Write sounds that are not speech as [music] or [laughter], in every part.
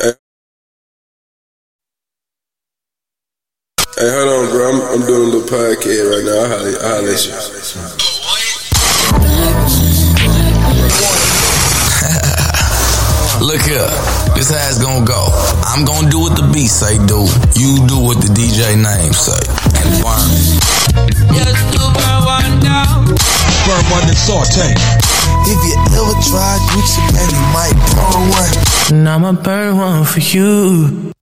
Hey, hold on, bro. I'm, I'm doing a little podcast right now. I'll holler, I'll holler at you. Look here, this how it's gonna go. I'm gonna do what the beat say do. You do what the DJ name say. And burn. Just to burn one down. Burn one and saute. If you tried Gucci, man, you might burn one. And I'ma burn one for you.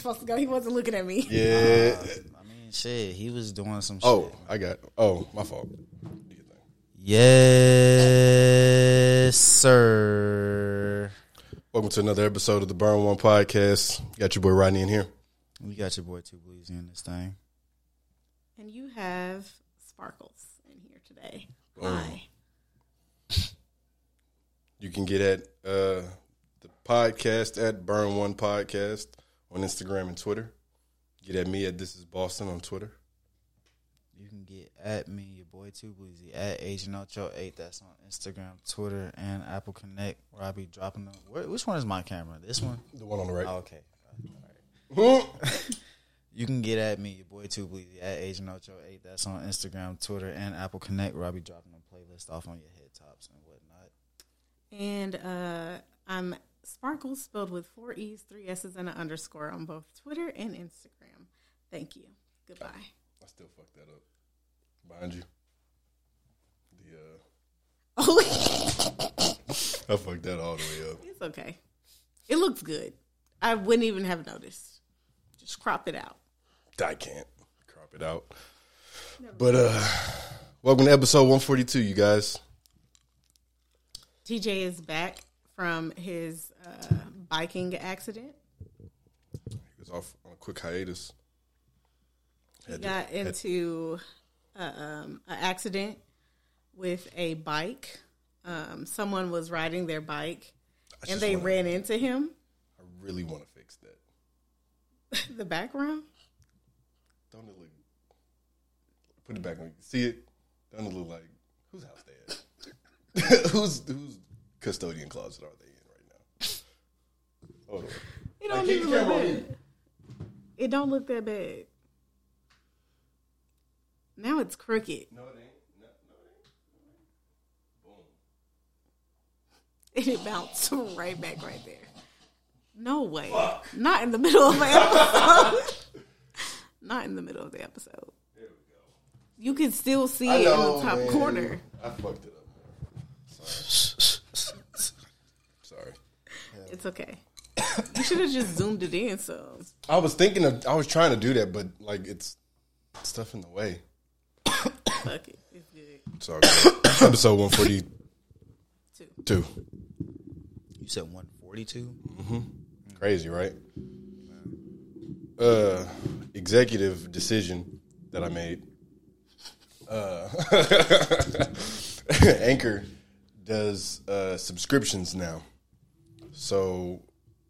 Supposed to go. He wasn't looking at me. Yeah. I mean, shit, he was doing some Oh, shit. I got. Oh, my fault. Yes, sir. Welcome to another episode of the Burn One Podcast. Got your boy Rodney in here. We got your boy Two Blues in this thing. And you have Sparkles in here today. Boom. Hi. You can get at uh, the podcast at Burn One Podcast on Instagram and Twitter. Get at me at This Is Boston on Twitter. You can get at me, your boy Two Bluesy, at Agent Ocho Eight. That's on Instagram, Twitter, and Apple Connect. Where I be dropping them. Where, which one is my camera? This one. The one on the right. Oh, okay. All right. [laughs] You can get at me, your boy Two Bleezy, at Agent Ocho Eight. That's on Instagram, Twitter, and Apple Connect. Where I be dropping them playlist off on your head tops and whatnot. And uh, I'm Sparkles, spelled with four E's, three S's, and an underscore on both Twitter and Instagram. Thank you. Goodbye. I still fucked that up. Behind you. The uh, Oh, [laughs] I fucked that all the way up. it's okay. It looks good. I wouldn't even have noticed. Just crop it out. I can't crop it out. But uh welcome to episode 142, you guys. TJ is back from his uh, biking accident. He was off on a quick hiatus. He Had to- got had- into uh, um, an accident with a bike. Um, someone was riding their bike, and they wanna- ran into him. I really want to fix that. [laughs] the background. Don't it look put it back on see it? Don't it look like whose house they at? [laughs] whose whose custodian closet are they in? Hold on. It don't keep even look camera bad. It don't look that bad. Now it's crooked. No, it ain't. No, no, it ain't. And [laughs] it bounced [laughs] right back right there. No way. Not in the middle of an episode. [laughs] Not in the middle of the episode. There we go. You can still see I it know, in the top man. corner. I fucked it up. Sorry. Sorry. It's okay. You should have just zoomed it in. So I was thinking of I was trying to do that, but like it's stuff in the way. fuck it. It's good. Sorry. [coughs] Episode one forty two. two. You said one forty two. Crazy, right? Uh, executive decision that I made. Uh, [laughs] Anchor does uh, subscriptions now, so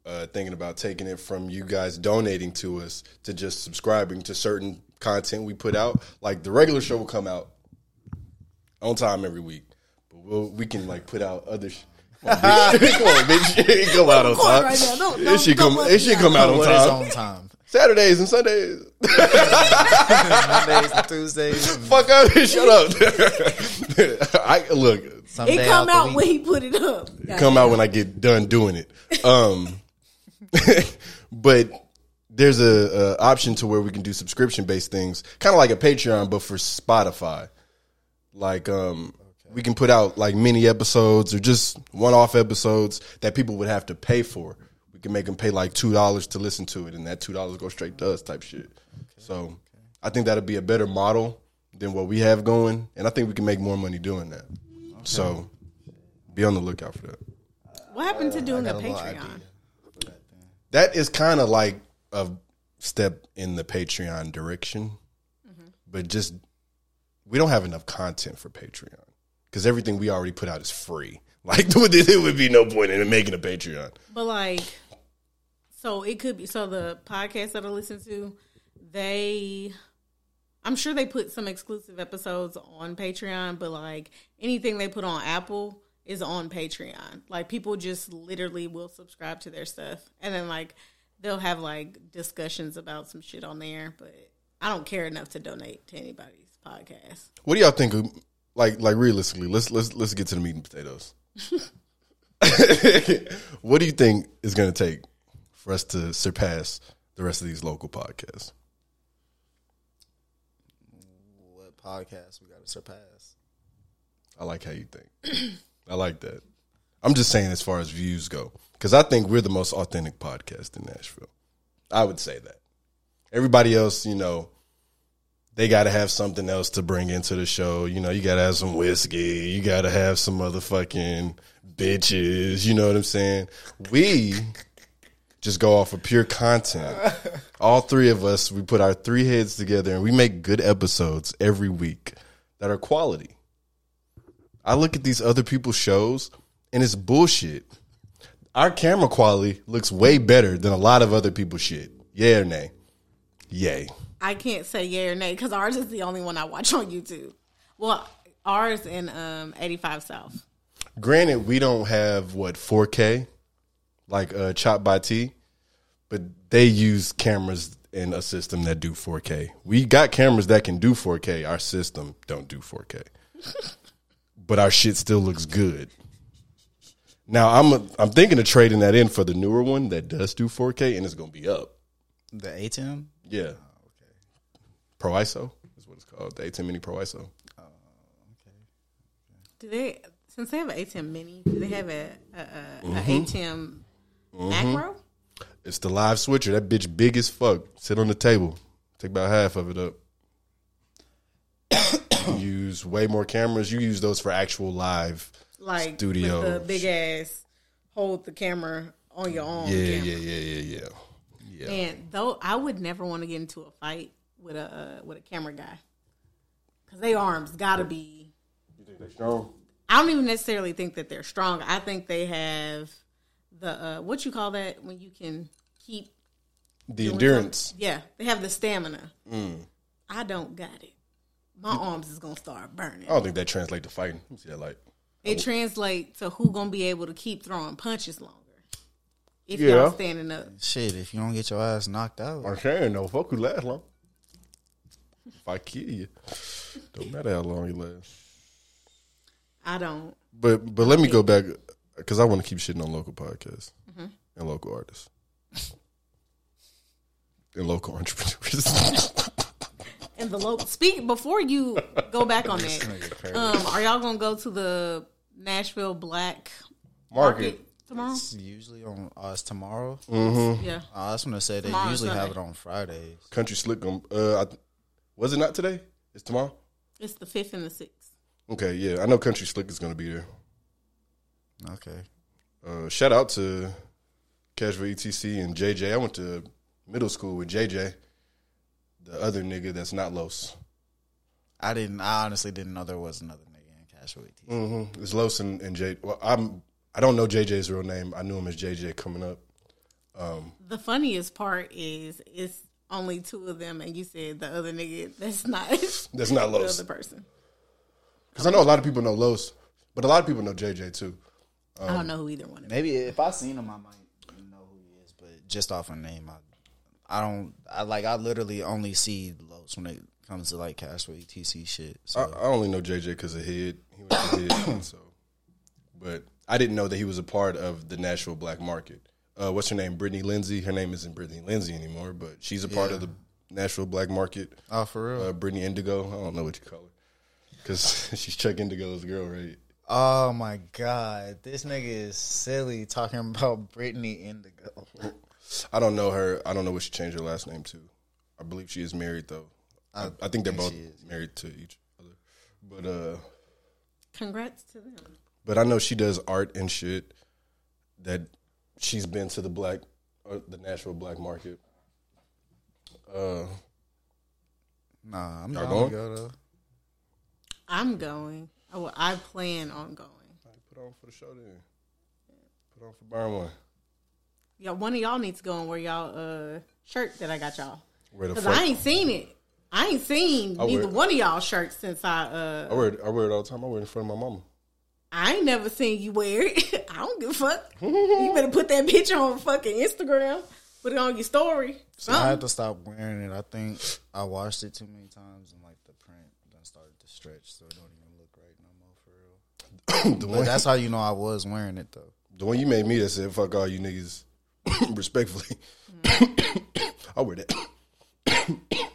uh, thinking about taking it from you guys donating to us to just subscribing to certain content we put out. Like the regular show will come out on time every week, but we'll we can like put out other. Sh- [laughs] Come on, bitch. [laughs] Come on, bitch. [laughs] It come out on Come time. right now. Don't- it don't- should come. It should come out on time. on time? Saturdays and Sundays. Mondays and Tuesdays. and Fuck up. Shut up. I look. someday It come the out when he put it up. Come out when I get done doing it. Um, [laughs] but there's a, a option to where we can do subscription based things, kind of like a Patreon, but for Spotify. Like, um, we can put out like mini episodes or just one off episodes that people would have to pay for. We can make them pay like two dollars to listen to it, and that two dollars go straight to us, type shit. So, I think that'd be a better model than what we have going, and I think we can make more money doing that. So, be on the lookout for that. What happened to doing I a got a Patreon? That is kind of like a step in the Patreon direction, mm-hmm. but just we don't have enough content for Patreon because everything we already put out is free. [laughs] Like [laughs] it would be no point in making a Patreon. But like, so it could be. So the podcast that I listen to, they, I'm sure they put some exclusive episodes on Patreon. But like anything they put on Apple is on Patreon. Like people just literally will subscribe to their stuff, and then like they'll have like discussions about some shit on there. But I don't care enough to donate to anybody's podcast. What do y'all think? Of, like, like realistically, let's let's let's get to the meat and potatoes. [laughs] what do you think is going to take for us to surpass the rest of these local podcasts? What podcast we got to surpass? I like how you think. [clears throat] I like that. I'm just saying as far as views go, because I think we're the most authentic podcast in Nashville. I would say that. Everybody else, you know, they got to have something else to bring into the show. You know, you got to have some whiskey. You got to have some motherfucking bitches. You know what I'm saying? We just go off of pure content. All three of us, we put our three heads together and we make good episodes every week that are quality. I look at these other people's shows and it's bullshit. Our camera quality looks way better than a lot of other people's shit. Yeah or nay? Yay. I can't say yay or nay because ours is the only one I watch on YouTube. Well, ours in um, 85 South. Granted, we don't have what 4K like uh, Chop by T, but they use cameras in a system that do 4K. We got cameras that can do 4K. Our system don't do 4K, [laughs] but our shit still looks good. Now I'm a, I'm thinking of trading that in for the newer one that does do 4K and it's gonna be up. The ATEM? Yeah. Okay. Pro ISO is what it's called. The ATEM Mini Pro ISO. Okay. Do they, since they have an ATEM mini, do they have a, a, a, Mm-hmm. a ATEM macro? It's the live switcher. That bitch big as fuck. Sit on the table. Take about half of it up. You use way more cameras. You use those for actual live. Like Studio. the big ass, hold the camera on your arm. Yeah, camera. yeah, yeah, yeah, yeah. Yeah. And though I would never want to get into a fight with a uh, with a camera guy because they arms gotta be. You think they strong? I don't even necessarily think that they're strong. I think they have the uh, what you call that when you can keep The endurance. something? Yeah, they have the stamina. Mm. I don't got it. My arms is gonna start burning. I don't think that translates to fighting. Let me see that light. It translates to who gonna be able to keep throwing punches longer. If Yeah. y'all standing up, Shit, if you don't get your ass knocked out. I'm saying no fuck who last long. If I kill you, don't matter how long you last. I don't. But but let me go back because I want to keep shitting on local podcasts Mm-hmm. and local artists and local [laughs] entrepreneurs. [laughs] And the local speak before you go back on [laughs] that. Um, are y'all gonna go to the Nashville Black Market. Market tomorrow? It's usually on us tomorrow. Yeah, Uh, I was gonna say they Tomorrow, usually have it on Fridays. Country Slick. Um, uh, I, was it not today? It's tomorrow. it's the fifth and the sixth. Okay, yeah, I know Country Slick is going to be there. Okay. Uh, shout out to Casual ETC and JJ. I went to middle school with JJ, the other nigga that's not Los. I didn't. I honestly didn't know there was another nigga in casualty. Mm-hmm. It's Los and, and J. Well, I'm. I don't know JJ's real name. I knew him as JJ coming up. The funniest part is it's only two of them, and you said the other nigga that's not [laughs] That's not Los. the other person. Because I know a lot of people know Los, but a lot of people know JJ too. I don't know who either one of them. Maybe if I seen him, I might know who he is. But just off a name, I, I don't. I like. I literally only see Los when it comes to like cash casual ETC shit. So I, I only know JJ because of Head. He was to Head, [coughs] so. But I didn't know that he was a part of the Nashville black market. Uh, what's her name? Brittany Lindsay. Her name isn't Brittany Lindsay anymore, but she's a part of the Nashville black market. oh, for real. Uh, Brittany Indigo. I don't know what you call her because [laughs] she's Chuck Indigo's girl, right? oh my god, this nigga is silly talking about Brittany Indigo. [laughs] I don't know her. I don't know what she changed her last name to. I believe she is married though. I, I think they're both is, married to each other. But uh, Congrats to them. but I know she does art and shit. that she's been to the black, or the Nashville black market. Uh, Nah, I'm not going? going to go. I'm going. Oh, I plan on going. put on for the show then. Put on for Burn One. Yeah, one of y'all needs to go and wear y'all uh shirt that I got y'all. Where the Cause? I ain't seen it. I ain't seen I neither one of y'all shirts since I I uh wear it. I wear it all the time. I wear it in front of my mama. I ain't never seen you wear it. [laughs] I don't give a fuck. [laughs] you better put that bitch on fucking Instagram. Put it on your story. So I had to stop wearing it. I think I washed it too many times and like the print done started to stretch, so it don't even look right no more for real. [coughs] the But one, that's how you know I was wearing it though. the one you made me that said "fuck all you niggas," [coughs] respectfully. [coughs] I wear that. [coughs]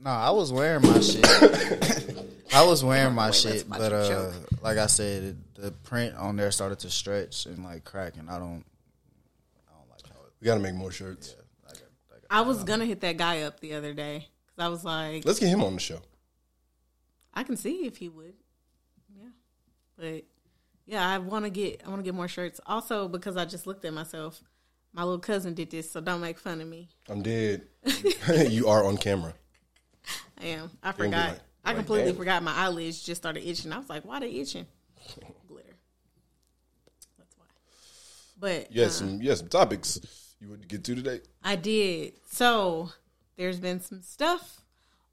Nah, I was wearing my shit. I was wearing my shit, about but uh, like I said, the print on there started to stretch and like crack, and I don't, I don't like how it. We got to make more shirts. I got, I got, I was gonna hit that guy up the other day because I was like, Let's get him on the show. I can see if he would. Yeah, but yeah, I want to get I want to get more shirts. Also because I just looked at myself. My little cousin did this, so don't make fun of me. I'm dead. [laughs] you are on camera. I am. I be forgot. like- I completely damn. forgot my eyelids just started itching. I was like, why they itching? [laughs] Glitter. That's why. But You had uh, some. You had some topics you would get to today. I did. So there's been some stuff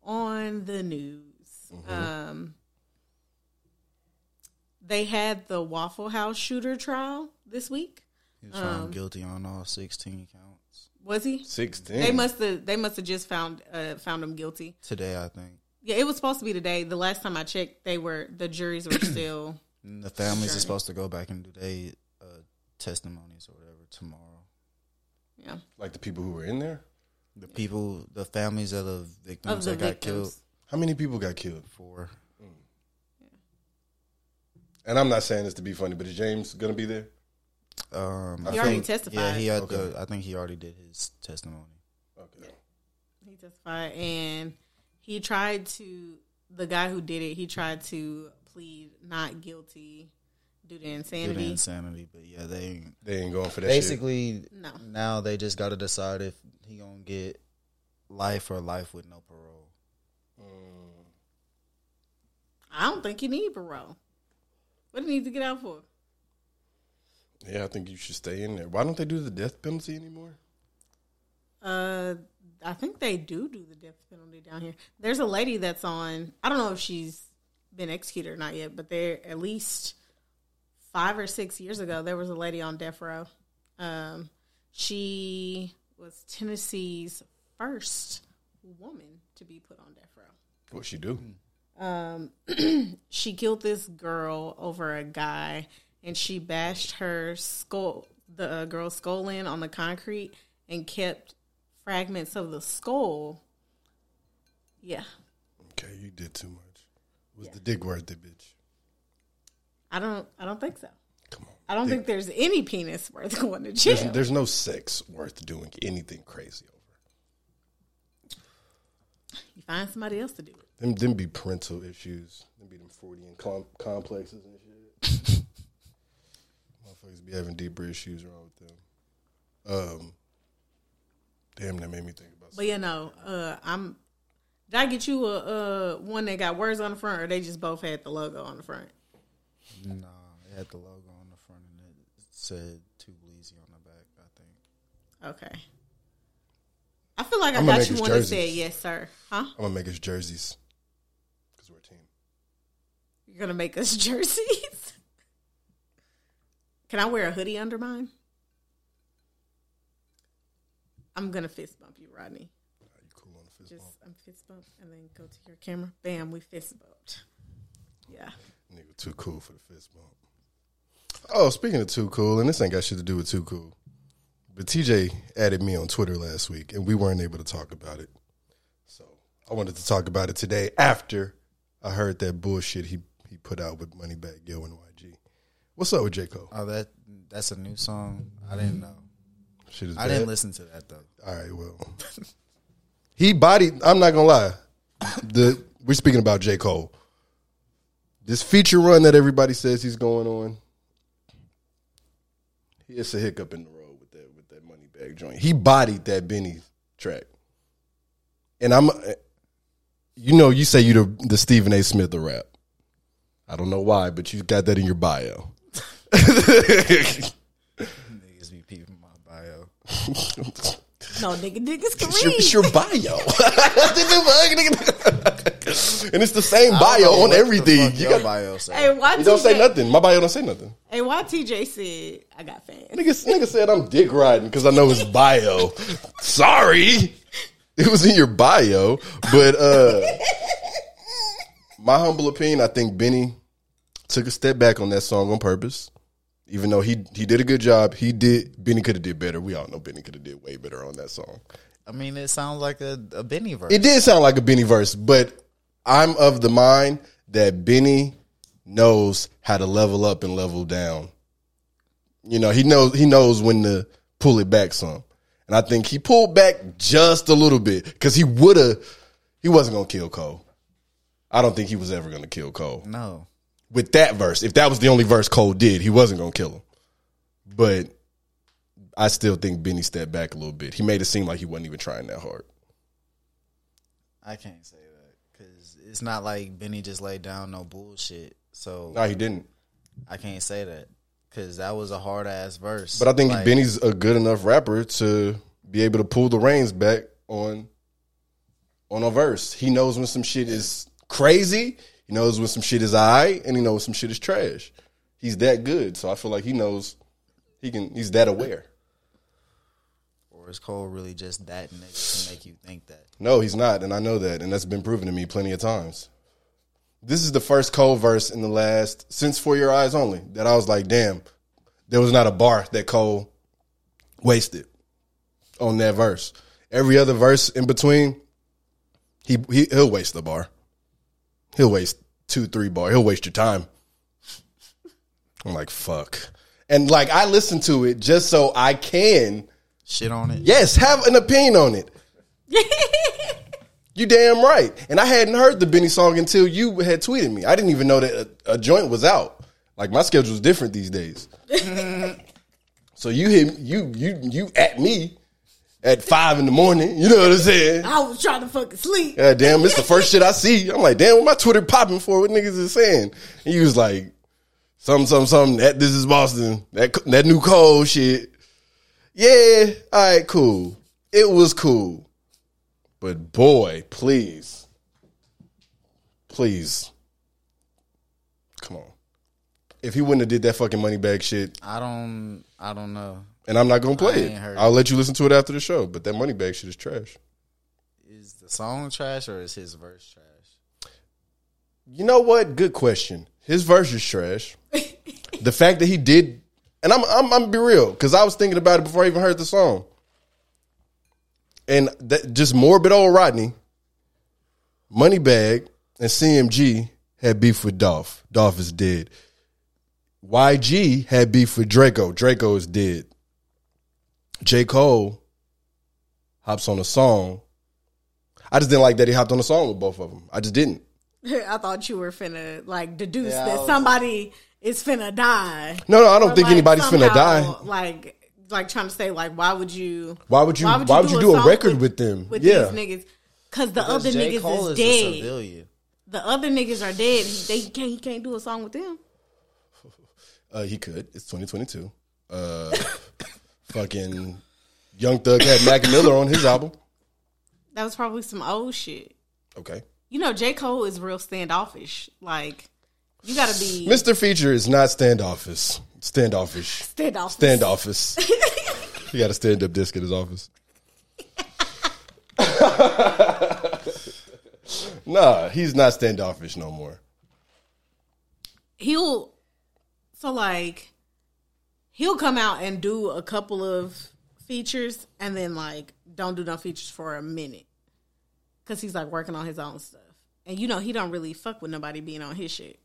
on the news. Um, they had the Waffle House shooter trial this week. he was found guilty on all sixteen counts Was he? Sixteen. They must have. They must have just found uh, found him guilty. today. I think Yeah, it was supposed to be today. The last time I checked, they were the juries were [clears throat] still. And the families Sure. are supposed to go back and do their uh, testimonies or whatever tomorrow. Yeah, like the people who were in there. The people, the families of the of victims the that got killed. How many people got killed? for And I'm not saying this to be funny, but is James gonna be there? Um, He I already think- testified. Yeah, he had Okay. the. I think he already did his testimony. Okay. He testified, and he tried to. The guy who did it, he tried to plead not guilty due to Due to insanity. insanity, but yeah, they ain't- They ain't going for that. shit. basically No. now they just got to decide if he gonna get life or life with no parole. I don't think he need parole. What do you need to get out for? Yeah, I think you should stay in there. Why don't they do the death penalty anymore? Uh, I think they do do the death penalty down here. There's a lady that's on. I don't know if she's been executed or not yet, but there at least five or six years ago there was a lady on death row. Um, she was Tennessee's first woman to be put on death row. What she do? [clears throat] she killed this girl over a guy and she bashed her skull the uh, girl's skull in on the concrete and kept fragments of the skull yeah Okay, you did too much. Was the dick worth it, bitch? i don't i don't think so Come on. i don't Dick- think there's any penis worth [laughs] going to jail There's, there's no sex worth doing anything crazy over. you find somebody else to do it Them, them be parental issues. Them be them Freudian com- complexes and shit. [laughs] Motherfuckers be having deeper issues wrong with them. Um, damn, that made me think about. but you know uh i'm did i get you a uh one that got words on the front or they just both had the logo on the front Nah, it had the logo on the front and it said "Too Bleezy" on the back. I think. okay i feel like i I'ma got you his one that said yes sir huh I'm gonna make us jerseys because we're a team. You're gonna make us [laughs] jerseys. Can I wear a hoodie under mine? I'm gonna fist bump you, Rodney. You cool on the fist Just bump? I'm fist bump and then go to your camera. Bam, we fist bumped. Yeah. Nigga, too cool for the fist bump. Oh, speaking of too cool, and this ain't got shit to do with too cool, but TJ added me on Twitter last week, and we weren't able to talk about it. So I wanted to talk about it today after I heard that bullshit he put out with Money Moneybagg Yo and YG. What's up with J Cole? Oh, that that's a new song. I didn't know. Shit is I bad. didn't listen to that though. All right, well, [laughs] he bodied. I'm not gonna lie. The we're speaking about J Cole. This feature run that everybody says he's going on. It's a hiccup in the road with that with that money bag joint. He bodied that Benny track, and I'm, you know, you say you the the Stephen A. Smith of rap. I don't know why, but you got that in your bio. Niggas be peeping my bio. [laughs] No, nigga, niggas can It's your, read. it's your bio. [laughs] and it's the same bio on everything. You, got, bio say. Hey, why you don't say nothing. My bio don't say nothing. Hey, why TJ said I got fans? Nigga, nigga said I'm dick riding because I know his bio. [laughs] Sorry. It was in your bio. But uh my humble opinion, I think Benny took a step back on that song on purpose. Even though he he did a good job, he did Benny could have did better. We all know Benny could have did way better on that song. I mean, it sounds like a, a Benny verse. It did sound like a Benny verse, but I'm of the mind that Benny knows how to level up and level down. You know, he knows he knows when to pull it back some. And I think he pulled back just a little bit because he would have he wasn't gonna kill Cole. I don't think he was ever gonna kill Cole. No. With that verse, if that was the only verse Cole did, he wasn't gonna kill him. But I still think Benny stepped back a little bit. He made it seem like he wasn't even trying that hard. I can't say that because it's not like Benny just laid down no bullshit. So No, he didn't. I can't say that because that was a hard ass verse. But I think Like, Benny's a good enough rapper to be able to pull the reins back on on a verse. He knows when some shit is crazy. He knows when some shit is alright, and he knows some shit is trash. He's that good, so I feel like he knows he can. He's that aware. or is Cole really just that nigga to make you think that? No, he's not, and I know that, and that's been proven to me plenty of times. This is the first Cole verse in the last since For Your Eyes Only that I was like, damn, there was not a bar that Cole wasted on that verse. Every other verse in between, he, he he'll waste the bar. He'll waste two, three bar. He'll waste your time. I'm like, fuck. And like I listen to it just so I can, Shit on it. yes, have an opinion on it. [laughs] You damn right. And I hadn't heard the Benny song until you had tweeted me. I didn't even know that a, a joint was out. Like my schedule's different these days. [laughs] so you hit you you you at me at five in the morning. You know what I'm saying? I was trying to fucking sleep. Yeah, damn, it's the first shit I see. I'm like, damn, what my Twitter popping for? What niggas is saying? And he was like, something, something, something. That this is Boston. That that new Cole shit. Yeah, all right, cool. It was cool. But boy, please, please, come on. If he wouldn't have did that fucking money bag shit, I don't. I don't know. And I'm not gonna play it, I'll let you listen to it after the show. But that money bag shit is trash. Is the song trash or is his verse trash? You know what? Good question. His verse is trash. [laughs] the fact that he did, and I'm I'm, I'm gonna be real because I was thinking about it before I even heard the song. And that just morbid old Rodney, Moneybagg, and CMG had beef with Dolph. Dolph is dead. YG had beef with Drakeo. Drakeo is dead. J. Cole hops on a song. I just didn't like that he hopped on a song with both of them. I just didn't. [laughs] I thought you were finna like deduce Yeah, that was- somebody is finna die. No, no, I don't Or, think like, anybody's finna die. Like, like trying to say, like, why would you? Why would you- why would you do a song record with them? With Yeah. these niggas, because the other J. niggas Cole is is dead. The other niggas are dead. They can't. He can't do a song with them. [laughs] Uh, he could. It's 2022. Uh, [laughs] fucking Young Thug had Mac Miller on his album. That was probably some old shit. Okay. You know, J Cole is real standoffish. Like, you gotta be Mr. Feature is not standoffish. Standoffish. standoffish. Standoffish. [laughs] he got a stand up disc in his office. [laughs] nah, he's not standoffish no more. he'll so like he'll come out and do a couple of features and then like don't do no features for a minute because he's like working on his own stuff and you know he don't really fuck with nobody being on his shit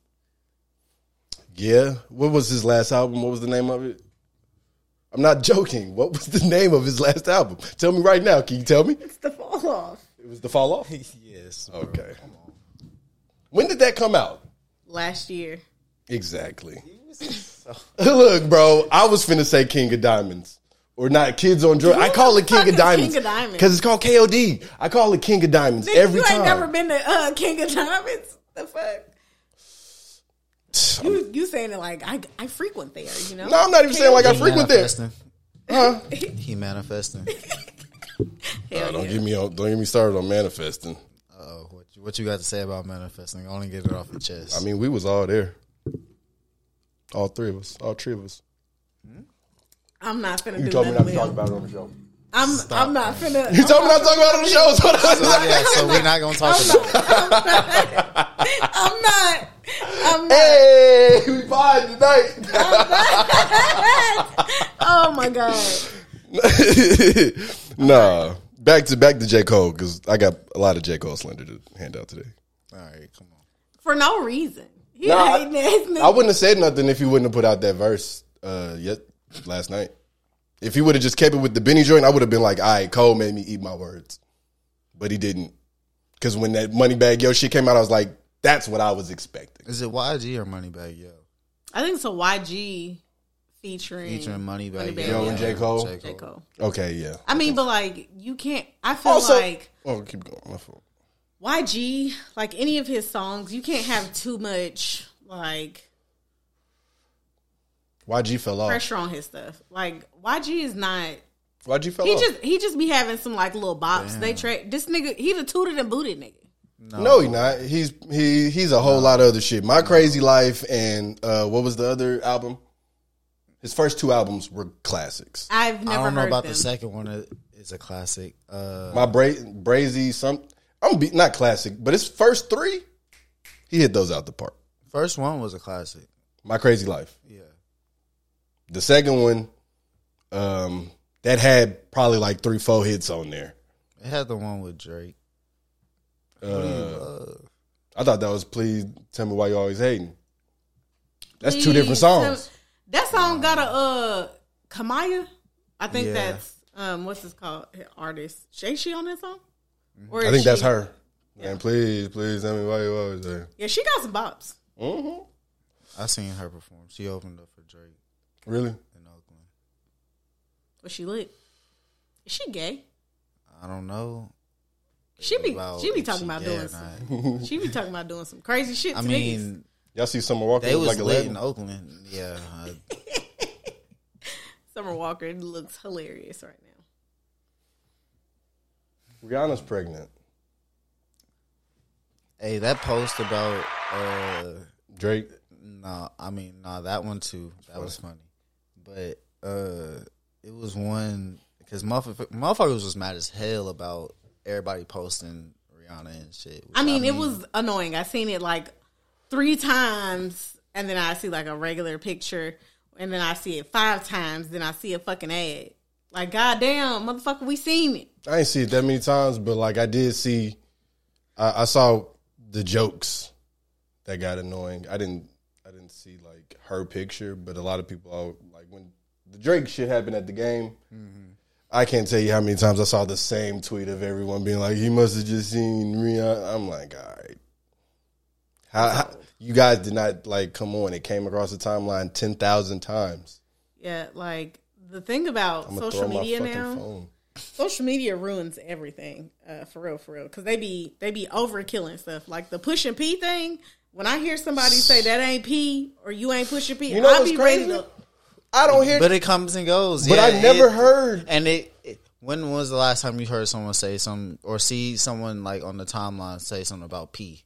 Yeah. What was his last album? What was the name of it? I'm not joking. What was the name of his last album? Tell me right now. Can you tell me? it's the fall off It was The Fall Off? [laughs] yes. Okay. When did that come out? last year Exactly. [laughs] Look, bro, I was finna say King of Diamonds. Or not Kids on Drugs. I call it King of Diamonds. King of Diamonds? Because it's called KOD. I call it King of Diamonds Nigga, every you time. ain't never been to uh, King of Diamonds. The fuck? You you saying it like I I frequent there, you know? no, I'm not even saying like I frequent there. manifesting. [laughs] He manifesting. [laughs] Hell Uh, don't yeah. get me don't get me started on manifesting. Oh, what you, what you got to say about manifesting? Only get it off your chest. I mean, we was all there. All three of us. All three of us. Hmm? I'm not finna You do told me nothing not to with talk him. about it on the show. I'm I'm not finna. You told me not to talk about it on the show. So so, yeah, so we're not gonna talk about. it. I'm not. I'm not. hey, we fine tonight. [laughs] Oh my god. [laughs] nah, back to back to J Cole because I got a lot of J Cole slander to hand out today. All right, come on. For no reason. He Nah, I- hating ass nigga. I wouldn't have said nothing if he wouldn't have put out that verse uh, yet last night. If he would have just kept it with the Benny joint, I would have been like, "All right, Cole made me eat my words," but he didn't. Because when that Moneybagg Yo shit came out, I was like, "That's what I was expecting." Is it YG or Moneybagg Yo? I think it's a YG featuring Featuring Moneybagg Moneybagg Yo and J. Cole? J. Cole. Okay, yeah. I mean, but like you can't. I feel Also, like oh, keep going. My fault. YG, like any of his songs, you can't have too much like YG fell off. pressure on his stuff. Like YG is not. YG fell He off. just he just be having some like little bops. They trade this nigga he the tooted and booted nigga. No, he not. He's he he's a whole lot of other shit. My Krazy Life and uh, what was the other album? His first two albums were classics. I've never I don't know about them. the second one. It- It's a classic. Uh, My Bra- Brazy some I'm be- not classic, but his first three, he hit those out the park. first one was a classic. My Krazy Life. Yeah. The second one, um, that had probably like three, four hits on there. It had the one with Drake. Uh, I thought that was please tell me why you always hating. That's two different songs. so- that song got a uh Kamaiyah. I think Yeah. that's um what's this called artist. Ain't she on that song? Or I is think that's she- her. And please, please tell me why you always there. Yeah, she got some bops. Mm-hmm. I seen her perform. She opened up for Drake Really? in Oakland. Was she lit? Is she gay? I don't know. She be about she be talking she about doing some. [laughs] she be talking about doing some crazy shit. I to niggas. mean, Y'all see Summer Walker they was like lit 11? in Oakland. Yeah. I- [laughs] Summer Walker looks hilarious right now. Rihanna's pregnant. hey, that post about uh Drake. no, I mean, nah, that one too. That was funny. But uh it was one because motherfuckers, motherfuckers was mad as hell about everybody posting Rihanna and shit. which I mean, it was annoying. I seen it like three times, and then I see like a regular picture, and then I see it five times, then I see a fucking ad. Like, goddamn, motherfucker, we seen it. I ain't see it that many times, but like I did see, I, I saw the jokes that got annoying. I didn't, I didn't see like her picture, but a lot of people are like when the Drake shit happened at the game. Mm-hmm. I can't tell you how many times I saw the same tweet of everyone being like, "He must have just seen Rihanna." I'm like, all right, how, how you guys did not like come on? It came across the timeline ten thousand times. Yeah, like the thing about I'm social throw media fucking now, phone. social media ruins everything. Uh, for real, for real, because they be they be overkilling stuff. Like the push and P thing. When I hear somebody say that ain't P or you ain't pushing P, You know I what's be ready to. I don't hear, but it comes and goes. but yeah, I never it- heard And it, it- when was the last time you heard someone say some or see someone like on the timeline say something about P?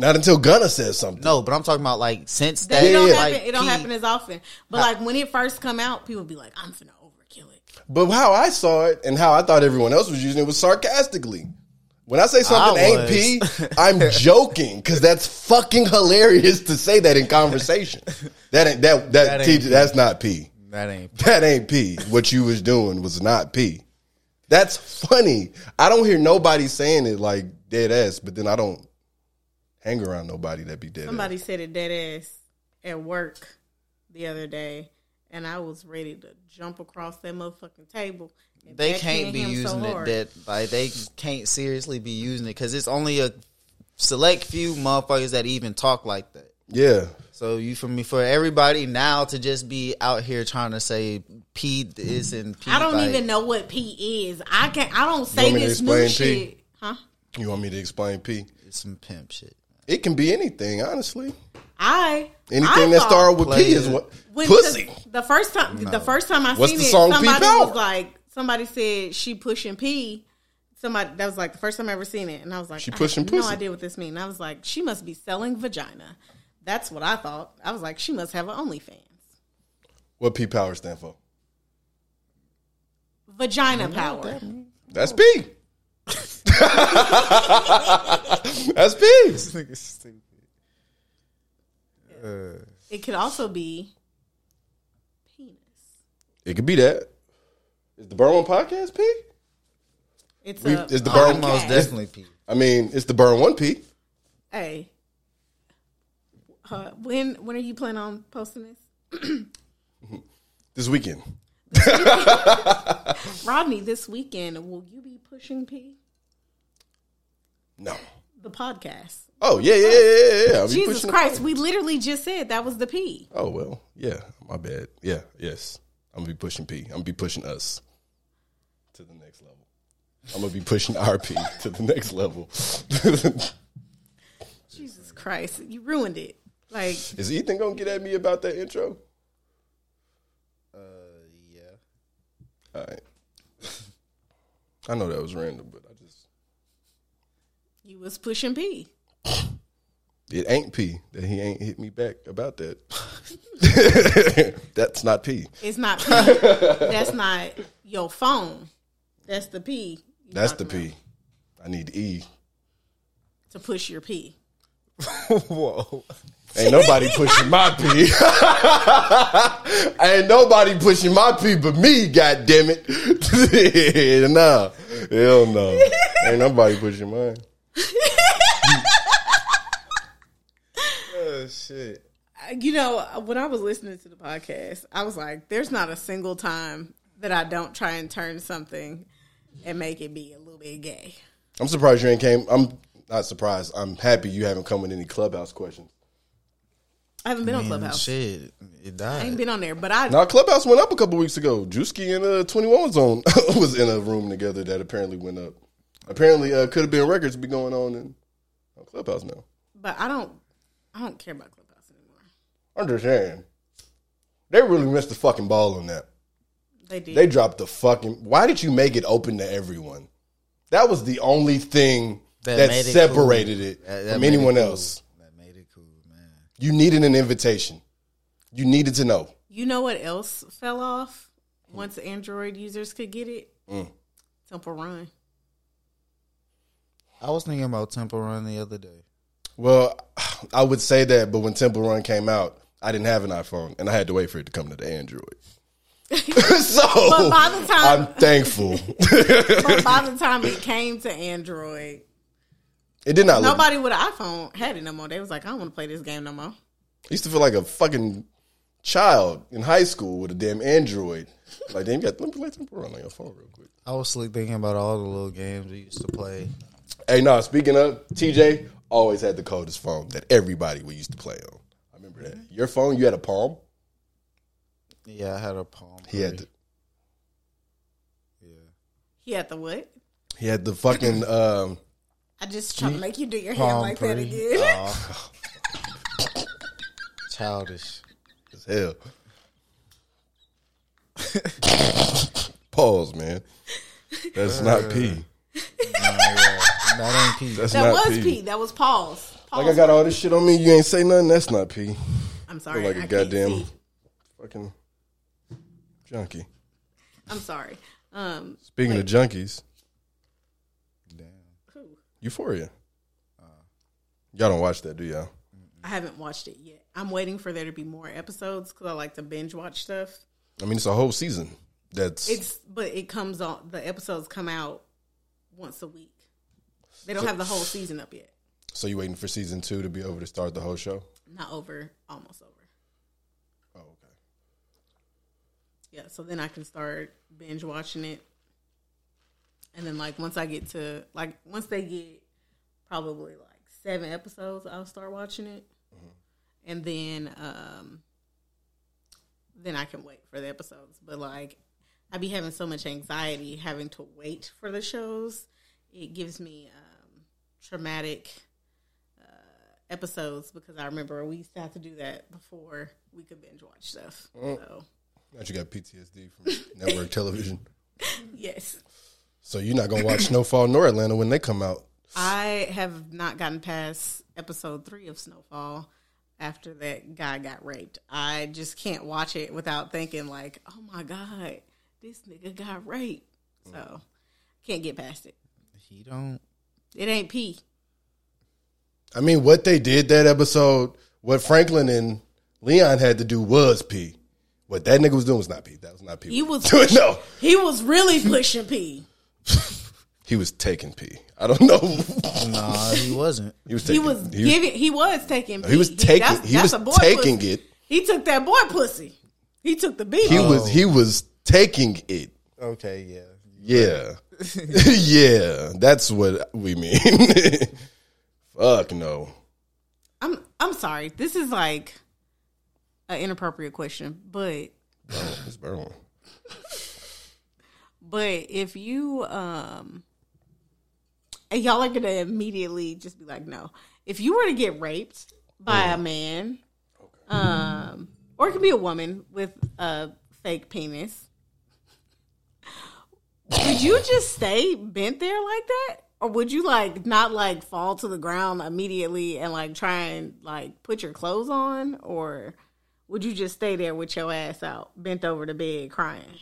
Not until Gunna says something. No, but I'm talking about like since That that. it don't yeah. happen. like, it don't P- happen as often. But like when it first come out, people be like, "I'm finna overkill it." But how I saw it and how I thought everyone else was using it was sarcastically. When I say something I ain't was. P, [laughs] I'm joking because that's fucking hilarious to say that in conversation. That ain't that that, That ain't TJ, that's not P. That ain't. That ain't P. What you was doing was not P. That's funny. I don't hear nobody saying it like dead ass, but then I don't hang around nobody that be dead Somebody ass. said it dead ass at work the other day, and I was ready to jump across that motherfucking table. They can't be him so using it hard. that like they can't seriously be using it because it's only a select few motherfuckers that even talk like that. Yeah. So you for me for everybody now to just be out here trying to say P this and P I don't like, even know what P is. I can not I don't want say me to this new P? shit. Huh? You want me to explain P? It's some pimp shit. It can be anything, honestly. I Anything I that thought started with P is what when pussy. The, the first time the first time I What's seen the it, song P somebody was like somebody said she pushing P. Somebody that was like the first time I ever seen it, and I was like, She I pushing have no idea what this means. I was like, she must be selling vagina. That's what I thought. I was like, she must have an OnlyFans. What P power stand for? Vagina power. That's P. [laughs] That's P. It could also be penis. It could be that. Is the Burn One podcast P? It's We- a is the burn- podcast. Most definitely P. I mean, it's the Burn One P. Hey, uh, when when are you planning on posting this? [clears throat] This weekend. [laughs] Rodney, this weekend, will you be pushing P? No. The podcast. Oh yeah, yeah, yeah, yeah. yeah. Jesus pushing the- Christ, we literally just said that was the P. Oh well, yeah. My bad. Yeah, yes. I'm gonna be pushing P. I'm gonna be pushing us to the next level. I'm gonna be pushing RP to the next level. [laughs] Jesus Christ, you ruined it. Like, Is Ethan gonna get at me about that intro? Uh, yeah. All right. [laughs] I know that was random, but I just you was pushing P. it ain't P that he ain't hit me back about that. [laughs] That's not P. It's not P. That's not your phone. That's the P. That's the P. I need E. To push your P. [laughs] Whoa. Ain't nobody pushing my P. [laughs] Ain't nobody pushing my P but me, god damn it. nah. Hell no. Ain't nobody pushing mine. Oh shit. You know, when I was listening to the podcast, I was like, there's not a single time that I don't try and turn something and make it be a little bit gay. I'm surprised you ain't came. I'm not surprised. I'm happy you haven't come with any clubhouse questions. I haven't been on Clubhouse. Shit. It died. I ain't been on there, but I Now Clubhouse went up a couple weeks ago. Juicy and uh, 21 was on [laughs] was in a room together that apparently went up. Apparently, uh, could have been records be going on in on Clubhouse now. but I don't I don't care about Clubhouse anymore. I'm just saying, they really missed the fucking ball on that. They did. They dropped the fucking. Why did you make it open to everyone? That was the only thing that, That made it separated cool. it That- that from made it anyone cool. else. That made it cool, man. You needed an invitation. You needed to know. you know what else fell off once Android users could get it? Mm. Temple Run. I was thinking about Temple Run the other day. Well, [sighs] I would say that, but when Temple Run came out, I didn't have an iPhone, and I had to wait for it to come to the Android. [laughs] [laughs] so But by the time- I'm thankful. [laughs] but by the time it came to Android, it did not. Look, nobody with an iPhone had it no more. They was like, I don't want to play this game no more. I used to feel like a fucking child in high school with a damn Android. Like, damn, you got, let me play Temple Run on your phone real quick. I was sleep thinking about all the little games we used to play. Hey, no, speaking of TJ, always had the coldest phone that everybody we used to play on. I remember that. Your phone, you had a Palm. Yeah, I had a palm. He had the, yeah. He had the what? he had the fucking [laughs] um, I just trying to make you do your hand palm like that again. Aw. [laughs] Childish. as hell. [laughs] Pause, man. That's not P. That ain't P. That's that not was P. P. That was Paul's. pause. Like I got all this shit on me, you ain't say nothing. That's not P. I'm sorry. Look like I a goddamn fucking junkie. I'm sorry. Um, Speaking of junkies, who? Euphoria. Y'all don't watch that, do y'all? I haven't watched it yet. I'm waiting for there to be more episodes because I like to binge watch stuff. I mean, it's a whole season. That's It's but it comes on. The episodes come out once a week. They don't have the whole season up yet. so you waiting for season two to be over to start the whole show? Not over. Almost over. Oh, okay. Yeah. So then I can start binge watching it, and then like once I get to like once they get probably like seven episodes, I'll start watching it, and then um, then I can wait for the episodes. But like, I be having so much anxiety having to wait for the shows. It gives me um, traumatic uh, episodes because I remember we used to have to do that before we could binge watch stuff. So Now you got PTSD from network [laughs] television. yes, So you're not gonna watch Snowfall nor Atlanta when they come out. I have not gotten past episode three of Snowfall after that guy got raped. I just can't watch it without thinking like, oh my god, this nigga got raped. So can't get past it. He don't. It ain't P. I mean, what they did that episode, what Franklin and Leon had to do was P. What that nigga was doing was not P. That was not P. He was [laughs] no. he was really pushing P. [laughs] He was taking P. I don't know. [laughs] Nah, he wasn't. he was He taking. was giving. He was taking. he was P. taking. that's- he that's was a boy taking pussy. it. He took that boy pussy. He took the beat. He was. He oh. was taking it. Okay, yeah. Yeah. [laughs] yeah. That's what we mean. [laughs] Fuck no. I'm I'm sorry. This is like an inappropriate question, but It's burn. but if you um and y'all are gonna immediately just be like, no. If you were to get raped by a man, um, or it could be a woman with a fake penis, would you just stay bent there like that? Or would you like not like fall to the ground immediately and like try and like put your clothes on? Or would you just stay there with your ass out, bent over the bed crying?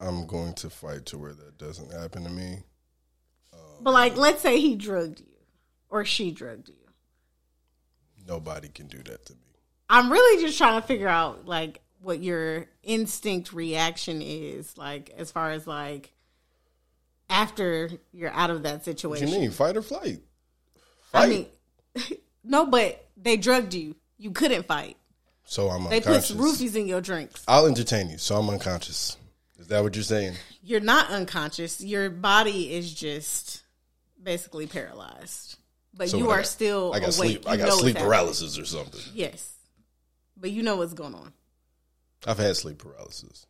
I'm going to fight to where that doesn't happen to me. But like, let's say he drugged you, or she drugged you. Nobody can do that to me. I'm really just trying to figure out like what your instinct reaction is, like as far as like after you're out of that situation. What you mean? Fight or flight? I mean, [laughs] no, but they drugged you. You couldn't fight. So I'm unconscious. They put roofies in your drinks. I'll entertain you. So I'm unconscious. Is that what you're saying? You're not unconscious. Your body is just basically paralyzed, but So you what, I are still I got awake. sleep. You I got sleep happening. paralysis or something. Yes, but you know what's going on. I've had sleep paralysis.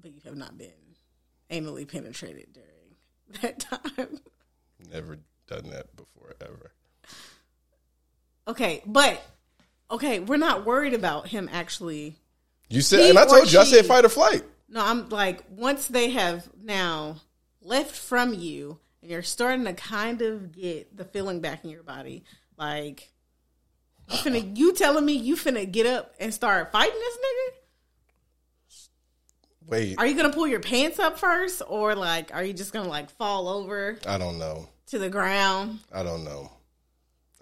but you have not been anally penetrated during [laughs] that time. Never done that before ever. Okay, but okay, we're not worried about him actually. You said, He and I told you, I said fight or flight. No, I'm like once they have now left from you and you're starting to kind of get the feeling back in your body, like you finna you telling me you finna get up and start fighting this nigga? Wait, Are you gonna pull your pants up first, or like are you just gonna like fall over I don't know. to the ground? I don't know.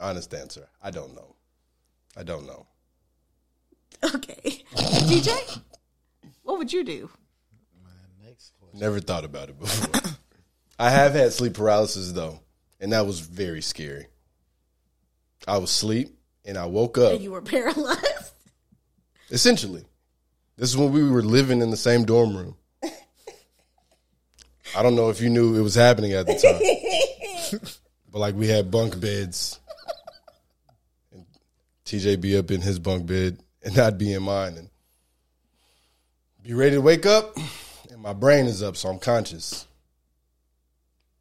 Honest answer. I don't know. I don't know. [laughs] Okay, DJ, what would you do? My next question. Never thought about it before. [coughs] I have had sleep paralysis though, and that was very scary. I was asleep and I woke up. And you were paralyzed. [laughs] Essentially, this is when we were living in the same dorm room. I don't know if you knew it was happening at the time, [laughs] but like we had bunk beds, and TJ be up in his bunk bed, and I'd be in mine, and be ready to wake up, and my brain is up, so I'm conscious.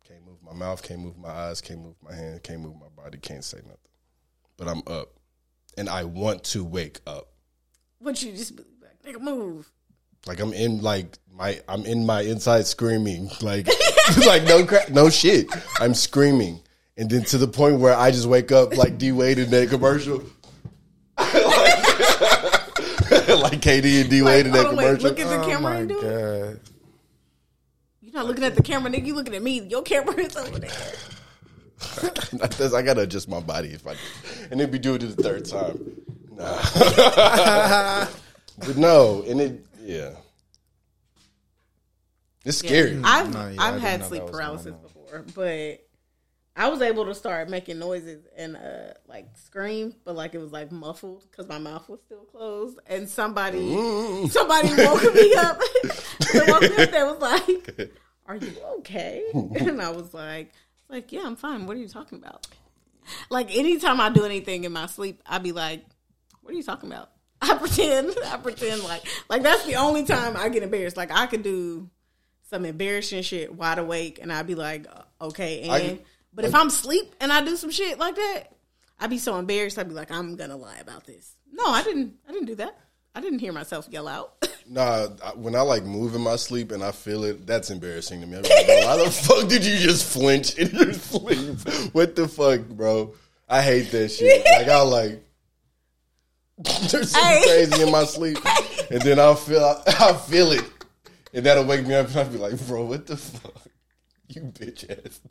Can't move my mouth, can't move my eyes, can't move my hand, can't move my body, can't say nothing, but I'm up, and I want to wake up. Would you just be like, nigga, move? Like I'm in like my I'm in my inside screaming like [laughs] like no crap no shit I'm screaming and then to the point where I just wake up like D Wade in that commercial [laughs] like KD and D Wade in that hold on, wait, commercial look at the camera and do it. God. You're not looking at the camera, nigga. You looking at me. Your camera is over there. [laughs] That's- I gotta adjust my body if I do and then be doing it the third time nah [laughs] but no and it yeah it's scary I've No, yeah, I I've had sleep paralysis before, but I was able to start making noises and uh like scream, but like it was like muffled because my mouth was still closed. And somebody somebody [laughs] woke me up. they woke me up. They was like, "Are you okay?" And I was like, "Like yeah, I'm fine. What are you talking about?" like anytime I do anything in my sleep, I'd be like, "What are you talking about?" [laughs] I pretend, [laughs] I pretend like like that's the only time I get embarrassed. Like I could do some embarrassing shit wide awake, and I'd be like, "Okay," and I- but if I'm asleep and I do some shit like that, I'd be so embarrassed. I'd be like, "I'm gonna lie about this." No, I didn't. I didn't do that. I didn't hear myself yell out. [laughs] Nah, when I like move in my sleep and I feel it, that's embarrassing to me. I'm like, why the fuck did you just flinch in your [laughs] sleep? What the fuck, bro? I hate that shit. Like I like [laughs] there's something crazy in my sleep, and then I'll feel I feel it, and that'll wake me up, and I'll be like, bro, what the fuck, you bitch ass.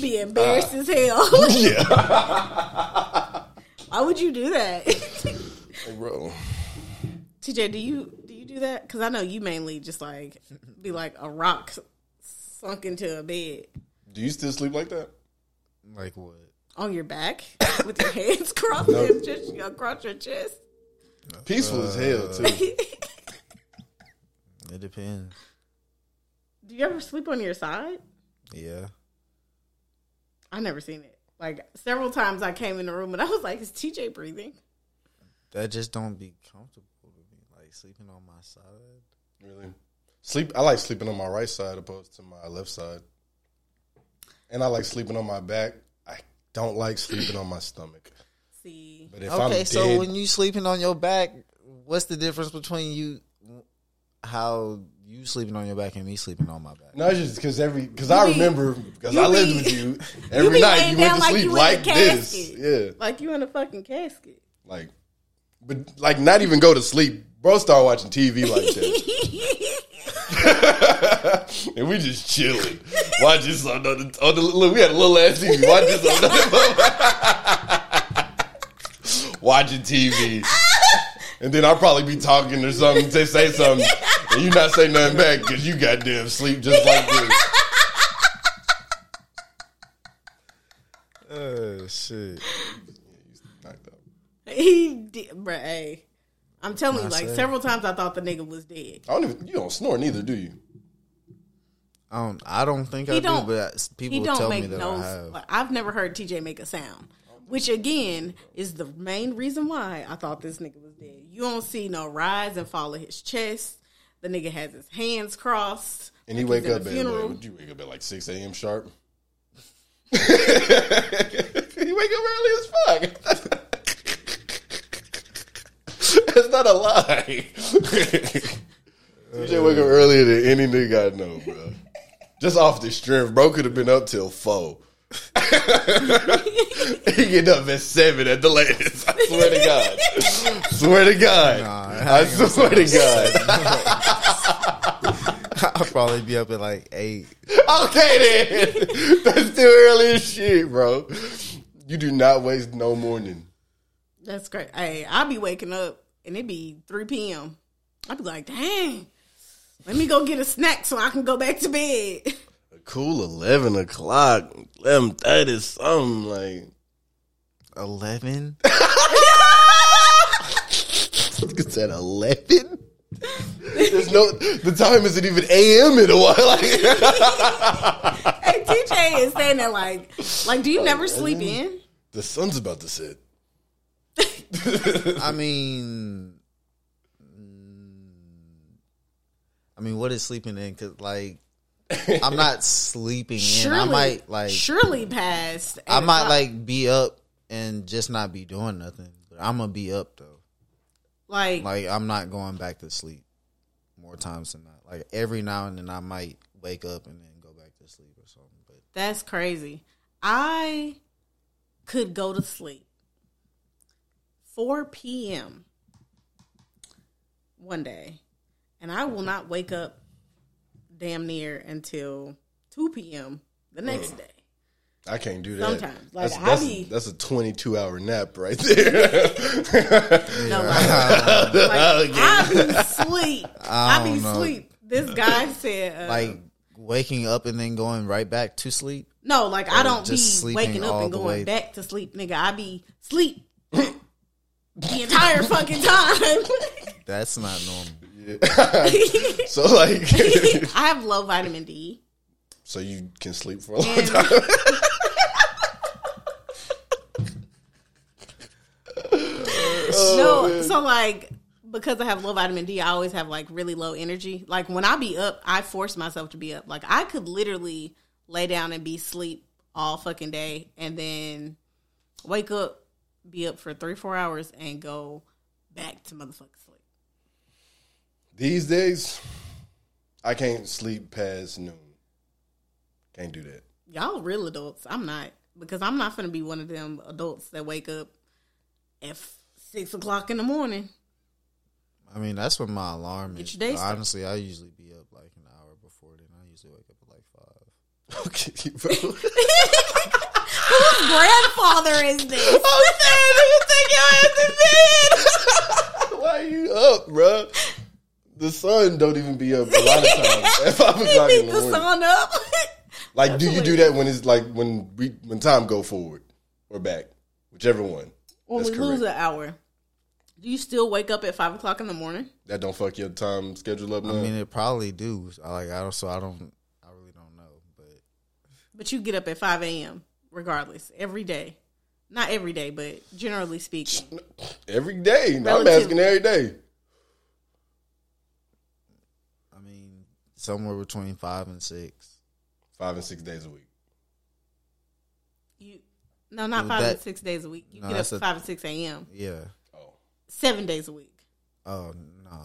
be embarrassed as hell. Uh, Yeah, Why would you do that? Like, bro. TJ, do you do you do that? Because I know you mainly just like be like a rock sunk into a bed Do you still sleep like that? Like what? on your back with your hands [laughs] crossed and just across your chest. Peaceful as hell too. [laughs] It depends. Do you ever sleep on your side? Yeah. I never seen it. Like several times I came in the room and I was like, "Is TJ breathing?" That just don't be comfortable to me. Like sleeping on my side. Really? Sleep. I like sleeping on my right side opposed to my left side, and I like sleeping on my back. I don't like sleeping on my stomach. See, But if I'm Okay, dead, so when you sleeping on your back, what's the difference between you how you sleeping on your back and me sleeping on my back? no, it's just because every because I be- remember because I lived be- with you [laughs] you every be night. You went to like sleep you in like this, yeah, like you in a fucking casket. like, but like not even go to sleep. Bro, start watching TV like that, [laughs] and we just chilling, watching something on the, on the look. We had a little ass TV, watching something, [laughs] watching TV. And then I'll probably be talking or something to say [laughs] something, and you not say nothing back because you goddamn sleep just like this. [laughs] Oh shit. [laughs] He did, bruh. Hey, I'm telling you, like several times I thought the nigga was dead. I don't even. You don't snore neither, do you? I don't I don't think He I don't- do, but people He don't tell make me that no. I have. I've never heard TJ make a sound, which again is the main reason why I thought this nigga was dead. You don't see no rise and fall of his chest. The nigga has his hands crossed. And he like wake up at funeral. like, would you wake up at like six a.m. sharp? [laughs] he wake up early as fuck. That's not a lie. TJ wake up earlier than any nigga I know, bro. Just off the strength, bro could have been up till four. [laughs] he get up at seven at the latest. I swear to God. swear to God. Nah, I I gonna swear to God. [laughs] I'll probably be up at like eight. Okay then. That's too early as shit, bro. You do not waste no morning. That's great. Hey, I'll be waking up and it be 3 p.m. I'll be like, dang, let me go get a snack so I can go back to bed. [laughs] A cool eleven o'clock, eleven thirty, something like. Eleven? [laughs] It's at eleven. There's no. The time isn't even a.m. in a while. Like, [laughs] hey, TJ is saying that like, like, do you never sleep in? the sun's about to set. I mean, I mean, what is sleeping in? Cause like, I'm not sleeping in. Surely, I might like, surely past. I might o'clock. like be up and just not be doing nothing. But I'm gonna be up though. like, Like I'm not going back to sleep more times than not. Like every now and then I might wake up and then go back to sleep or something. But That's crazy. I could go to sleep 4 p.m. one day, and I will not wake up damn near until 2 p.m. the next day. I can't do that. Sometimes. Like, that's, I that's, be- that's a twenty-two hour nap right there. [laughs] [laughs] No, like, like, I be sleep. [laughs] I, I be know. sleep. This guy said, uh, like waking up and then going right back to sleep. no, like I don't be just sleeping waking up and going way- back to sleep, nigga. I be sleep the entire fucking time. That's not normal. [laughs] so like, [laughs] I have low vitamin D. So you can sleep for a long And- time. [laughs] Oh, no, so like because I have low vitamin D, I always have like really low energy. Like when I be up, I force myself to be up. Like I could literally lay down and be sleep all fucking day, and then wake up, be up for three four hours, and go back to motherfucking. These days, I can't sleep past noon. Can't do that. Y'all real adults. I'm not because I'm not gonna be one of them adults that wake up at six o'clock in the morning. I mean, that's when my alarm Get is. your day honestly, I usually be up like an hour before then. I usually wake up at like five. Okay, [laughs] bro. [laughs] Whose Grandfather is this? Oh, [laughs] Why are you up, bro? The sun don't even be up a lot of times at five o'clock in Beat the the sun up. [laughs] Like, do you do that when it's like when we when time go forward or back, whichever one? when That's we correct. lose an hour, do you still wake up at five o'clock in the morning? That don't fuck your time schedule up. I now? mean, it probably do. I like I don't. So I don't. I really don't know. But But you get up at five a.m. regardless every day. Not every day, but generally speaking. every day. I'm asking every day. I mean, somewhere between five and six. Five and six days a week. You no, not Well, five and six days a week. You No, get up at five and six a.m. Yeah. Oh. Seven days a week. Oh no.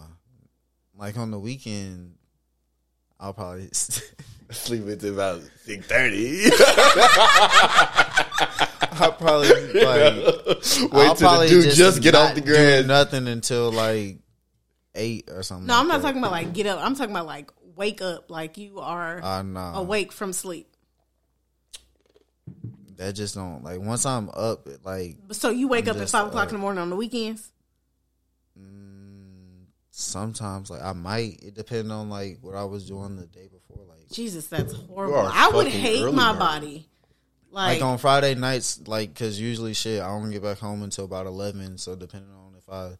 Like on the weekend, I'll probably. [laughs] Sleep until about six thirty. [laughs] I'll probably like. [laughs] Wait I'll till the dude just, get off not the do. Nothing until like eight or something. No, I'm not that. talking about like get up. I'm talking about like wake up, like you are Uh, nah. awake from sleep. That just don't like once I'm up, like So you wake I'm up at five o'clock uh, in the morning on the weekends. sometimes like I might. It depends on like what I was doing the day before. Like Jesus, that's horrible. I would hate my body. like Like, on Friday nights, like because usually shit, I don't get back home until about eleven. So depending on if I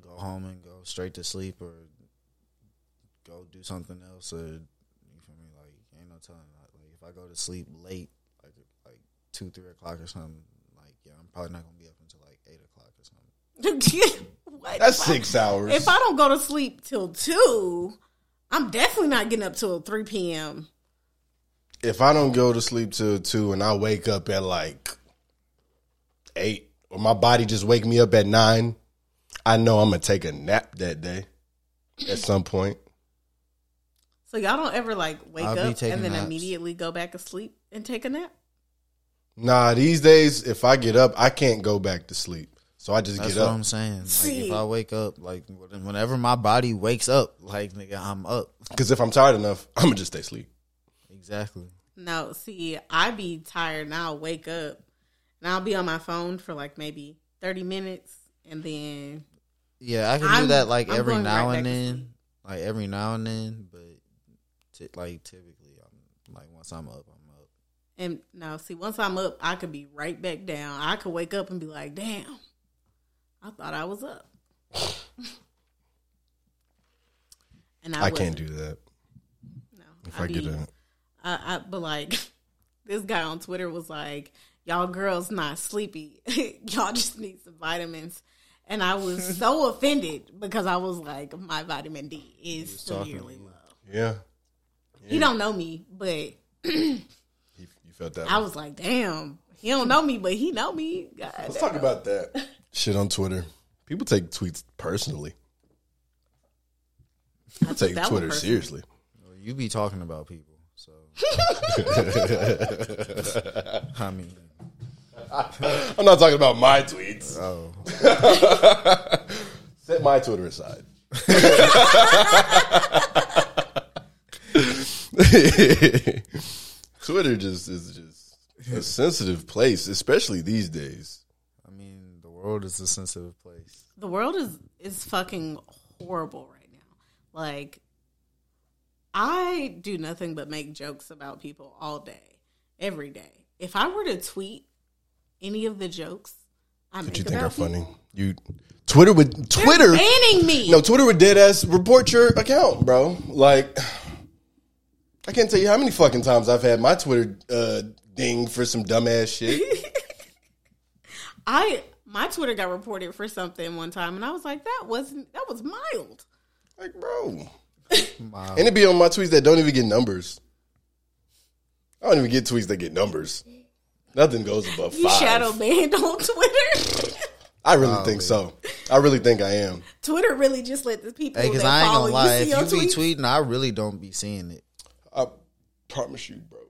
go home and go straight to sleep or do something else, or you feel me? Like ain't no telling. Like, like if I go to sleep late, like like two three o'clock or something, like yeah, I'm probably not gonna be up until like eight o'clock or something. [laughs] what? That's If I- six hours. If I don't go to sleep till two, I'm definitely not getting up till three p.m. if I don't go to sleep till two and I wake up at like eight, or my body just wake me up at nine, I know I'm gonna take a nap that day at some point. So y'all don't ever like wake I'll up and then naps. immediately go back to sleep and take a nap. Nah, these days if I get up, I can't go back to sleep, so I just That's get what up. I'm saying. Like See. if I wake up, like whenever my body wakes up, like nigga, I'm up. Because if I'm tired enough, [laughs] I'm gonna just stay asleep. Exactly. No, see, I be tired and I'll wake up and I'll be on my phone for like maybe thirty minutes and then Yeah, I can I'm- do that like I'm every now right and then, like every now and then. But t- like typically, I'm like once I'm up, I'm up. and now, see, once I'm up, I could be right back down. I could wake up and be like, "Damn, I thought I was up," [laughs] and I, I, can't do that No, if I, get be- up. I, I, but like [laughs] this guy on Twitter was like, "Y'all girls not sleepy. [laughs] Y'all just need some vitamins." And I was so offended because I was like, "My vitamin D is talking severely low." Yeah, He don't know me, but you, you felt that. I way. was like, "Damn, he don't know me, but he know me." God, Let's talk about that [laughs] shit on Twitter. People take tweets personally. People take that Twitter personally. seriously. Well, you be talking about people, so [laughs] I mean, I'm not talking about my tweets. oh, [laughs] Set my Twitter aside. [laughs] Twitter just is just a sensitive place, especially these days. I mean, the world is a sensitive place. the world is is fucking horrible right now. Like I do nothing but make jokes about people all day, every day. If I were to tweet any of the jokes I make That you think about are funny? people, You Twitter would Twitter banning me. No, Twitter would dead ass report your account, bro. Like I can't tell you how many fucking times I've had my Twitter uh, ding for some dumbass shit. [laughs] I my Twitter got reported for something one time, and I was like, that wasn't that was mild. like, bro. And it be on my tweets that don't even get numbers. I don't even get tweets that get numbers. Nothing goes above You five. shadow banned on Twitter. [laughs] I really think so. I really think I am. Twitter really just let the people Hey, because that I ain't gonna lie, if see your you be tweeting, I really don't be seeing it. I promise you, bro.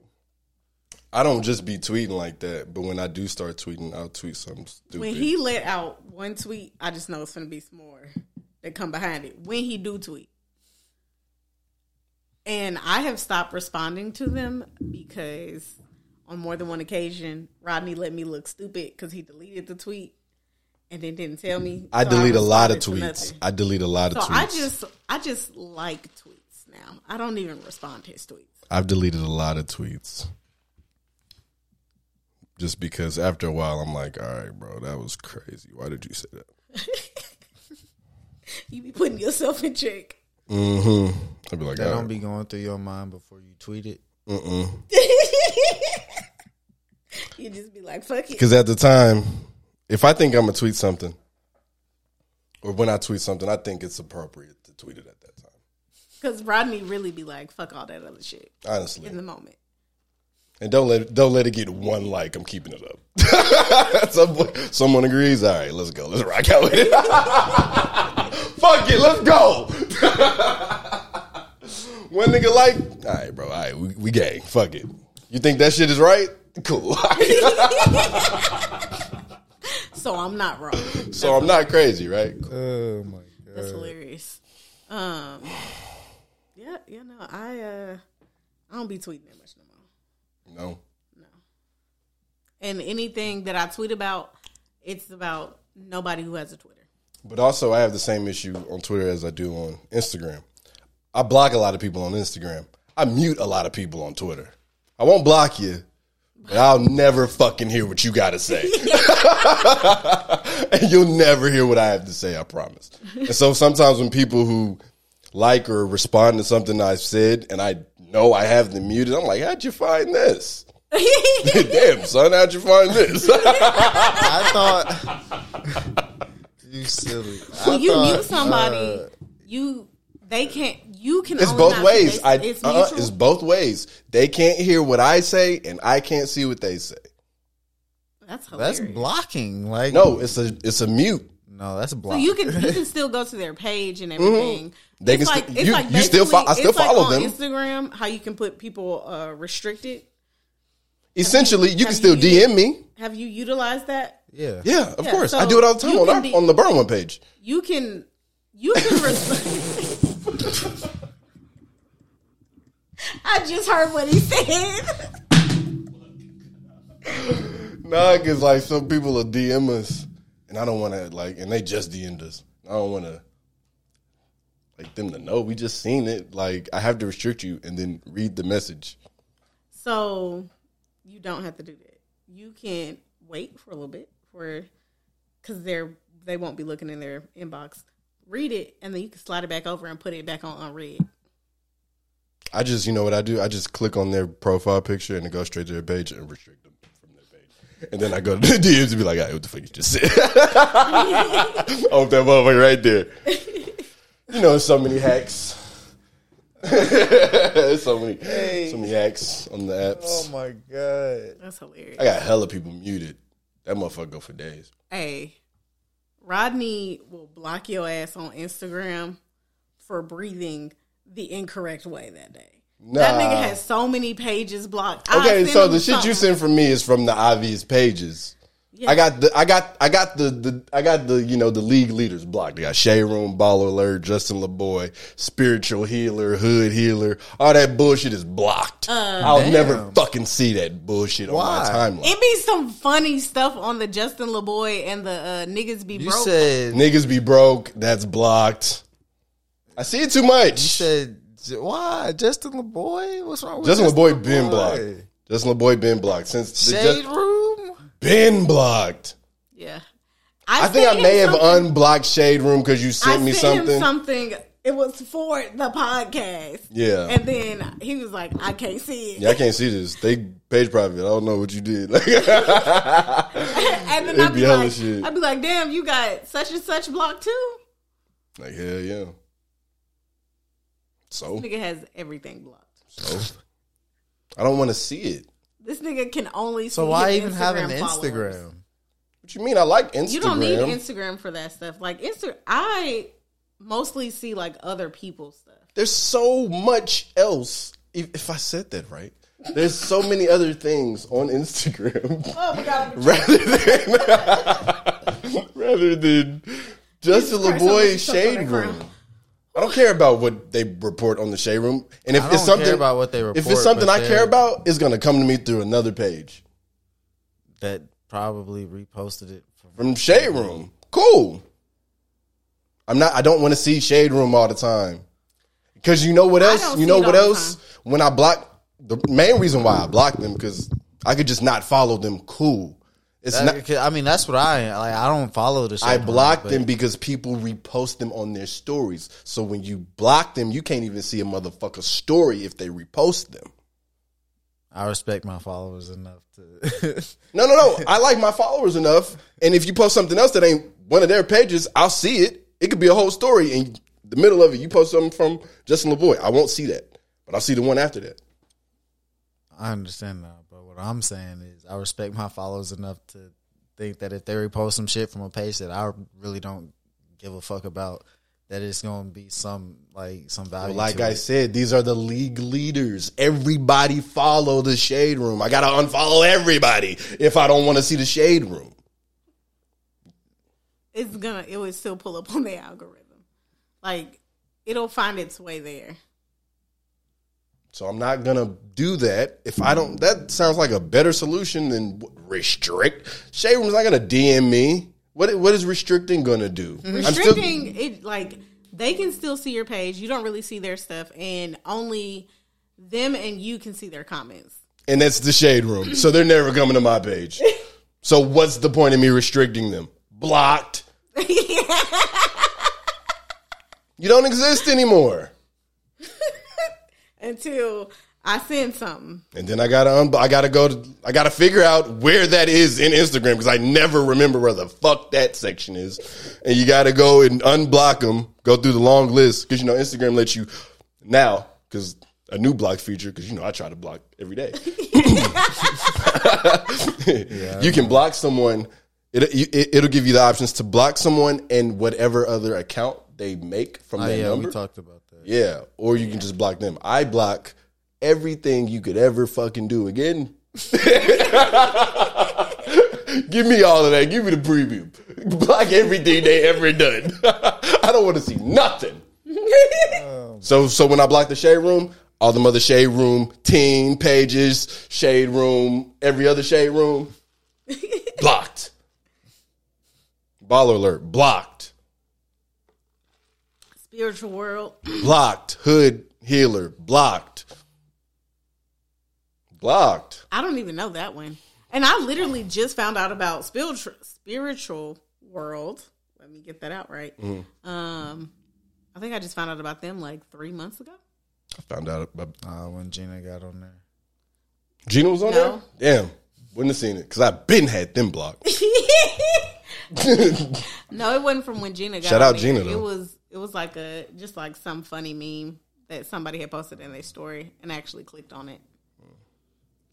I don't just be tweeting like that, but when I do start tweeting, I'll tweet something stupid. when he let out one tweet, I just know it's gonna be some more that come behind it. When he do tweet, and I have stopped responding to them because on more than one occasion, Rodney let me look stupid because he deleted the tweet and then didn't tell me. I So delete a lot of tweets. I delete a lot of So tweets. I just, I just like tweets now. I don't even respond to his tweets. I've deleted a lot of tweets. Just because after a while I'm like, all right, bro, that was crazy. Why did you say that? [laughs] You be putting yourself in check. Mm-hmm. I'd be like, That all don't right. be going through your mind before you tweet it. [laughs] You just be like, fuck it. Because at the time, if I think I'm gonna tweet something, or when I tweet something, I think it's appropriate to tweet it at that time. Because Rodney really be like, fuck all that other shit Honestly, in the moment. and don't let don't let it get one like. I'm keeping it up. [laughs] Some, someone agrees. All right, let's go. Let's rock out with it. [laughs] Fuck it, let's go. [laughs] One nigga like, all right, bro. All right, we, we gang. Fuck it. You think that shit is right? Cool. So I'm not wrong. so I'm not crazy, right? Oh my god. That's hilarious. Um, yeah, yeah, no, I uh, I don't be tweeting that much no more. No. No. And anything that I tweet about, it's about nobody who has a Twitter. But also, I have the same issue on Twitter as I do on Instagram. I block a lot of people on Instagram. I mute a lot of people on Twitter. I won't block you, but I'll never fucking hear what you got to say. [laughs] [laughs] and you'll never hear what I have to say, I promise. And so sometimes when people who like or respond to something I've said and I know I have them muted, I'm like, how'd you find this? [laughs] [laughs] Damn, son, how'd you find this? [laughs] I thought you silly. I When you thought, mute somebody, uh, you they can't. You can. It's only both ways. they- I it's uh, it's both ways. They can't hear what I say, and I can't see what they say. That's hilarious. that's blocking. Like No, it's a it's a mute. No, that's So blocking. you can you can [laughs] still go to their page and everything. Mm-hmm. They it's can like st- it's you- like you still fo- I still it's like follow on them. Instagram, how you can put people uh, restricted. Essentially, you can still you- DM me. Have you utilized that? yeah. Yeah, of Yeah, course. so I do it all the time on our, be- on the Burn One page. You can you can. Res- [laughs] I just heard what he said. [laughs] Nah, because like some people are DM us, and I don't want to like, and they just DM'd us. I don't want to like them to know we just seen it. Like I have to restrict you and then read the message. So you don't have to do that. You can wait for a little bit for because they're they won't be looking in their inbox. Read it and then you can slide it back over and put it back on unread. I just, you know what I do? I just click on their profile picture and it goes straight to their page and restrict them from their page. And then I go to the [laughs] DMs and be like, all right, what the fuck you just said? [laughs] oh, that motherfucker right there. You know, so many hacks. [laughs] so many, so many hacks on the apps. Oh my god. That's hilarious. I got hella people muted. That motherfucker go for days. Hey, Rodney will block your ass on Instagram for breathing the incorrect way that day. That nigga has so many pages blocked. Okay, send so the shit you something. send from me is from the obvious pages. I got the I got I got the, the I got the you know the league leaders blocked. They got Shade Room, Baller Alert, Justin LaBoy, Spiritual Healer, Hood Healer. All that bullshit is blocked. Uh, I'll never fucking see that bullshit on Why? my timeline. It be some funny stuff on the Justin LaBoy and the uh, niggas be You broke. said Niggas be broke. That's blocked. I see it too much. you said why Justin LaBoy? What's wrong with Justin LaBoy been blocked. Justin LaBoy been blocked since the Shade Just- room. been blocked. yeah, I think I may have unblocked Shade Room because you I sent me sent something. him something it was for the podcast. Yeah. And then he was like, I can't see it. Yeah, I can't see this. They page private. I don't know what you did. [laughs] And then It'd I'd be be, like, shit. I'd be like, damn, you got such and such block too. like hell yeah. So, Nigga has everything blocked. so I don't want to see it. This nigga can only So see why his even have an followers. Instagram? What you mean? I like Instagram. You don't need Instagram for that stuff. Like Insta, I mostly see like other people's stuff. There's so much else. If, if I said that right, there's so many other things on Instagram Oh my god! rather than [laughs] rather than Justin Jesus Christ, LaBoy shade good room. Crime. I don't care about what they report on the shade room, and if I it's don't something care about what they if it's something I care about, it's gonna come to me through another page That probably reposted it. From, from shade room. Cool. I'm not. I don't want to see shade room all the time because you know what else? You know what else? When I block the main reason why I block them because I could just not follow them. Cool. It's That- not. I mean, that's what I like. I don't follow the. I block them because people repost them on their stories. So when you block them, you can't even see a motherfucker story if they repost them. I respect my followers enough to. [laughs] No, no, no. I like my followers enough, and if you post something else that ain't one of their pages, I'll see it. It could be a whole story, and the middle of it, you post something from Justin LaBoy. I won't see that, but I'll see the one after that. I understand that, but what I'm saying is, I respect my followers enough to think that if they repost some shit from a page that I really don't give a fuck about, that it's gonna be some like some value. Like to I it. said, these are the league leaders. Everybody follow the shade room. I gotta unfollow everybody if I don't want to see the shade room. It's gonna. It would still pull up on the algorithm. Like it'll find its way there. So I'm not gonna do that. If I don't, that sounds like a better solution than restrict. Shade room's not gonna DM me. What what is restricting gonna do? I'm still- Restricting it, like they can still see your page. You don't really see their stuff, and only them and you can see their comments. and that's the shade room. So they're never coming to my page. [laughs] So what's the point of me restricting them? Blocked. [laughs] You don't exist anymore. Until I send something. And then I gotta un- I gotta go to I gotta figure out where that is in Instagram because I never remember where the fuck that section is. And you gotta go and unblock them, go through the long list because you know Instagram lets you now because a new block feature because you know I try to block every day. [laughs] [laughs] you can block someone. It, it it'll give you the options to block someone and whatever other account they make from ah, Oh, that yeah, number. we talked about that. Yeah, or you can just block them. I block everything you could ever fucking do again. [laughs] Give me all of that. Give me the preview. Block everything they ever done. [laughs] I don't want to see nothing. [laughs] so, so when I block the shade room, all the other shade room, teen pages, shade room, every other shade room, blocked. Baller alert, blocked. Spiritual world. [clears throat] blocked. Hood healer, blocked. Blocked. I don't even know that one. And I literally just found out about spiritual spiritual world. Let me get that out right. Mm-hmm. Um, I think I just found out about them like three months ago. I found out about Uh, when Gina got on there, Gina was on No. there. Damn, wouldn't have seen it because I've been had them blocked. [laughs] [laughs] No, it wasn't from when Gina got. Shout on out there. Gina, It was it was like a just like some funny meme that somebody had posted in their story, and I actually clicked on it.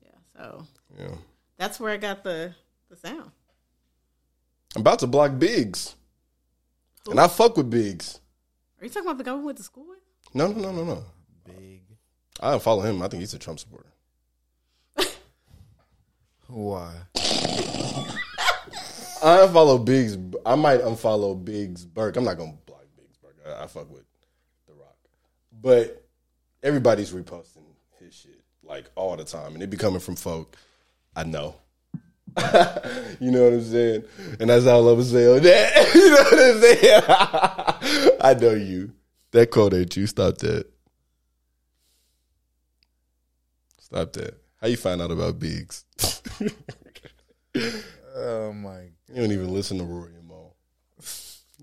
Yeah, so Yeah, that's where I got the the sound. I'm about to block Biggs, and I fuck with Biggs. Are you talking about the guy we went to school with? No, no, no, no, no. big. I don't follow him. I think he's a Trump supporter. [laughs] Why? [laughs] I unfollow Biggs. I might unfollow Biggs Burke. I'm not gonna block Biggs Burke. I, I fuck with The Rock, but everybody's reposting his shit like all the time, and it be coming from folk I know. [laughs] you know what I'm saying? And that's all I'm saying on that. [laughs] you know what I'm saying? [laughs] I know you. That quote ain't you. Stop that. Stop that. How you find out about Biggs? Oh my! You don't even listen to Rory and Mo. You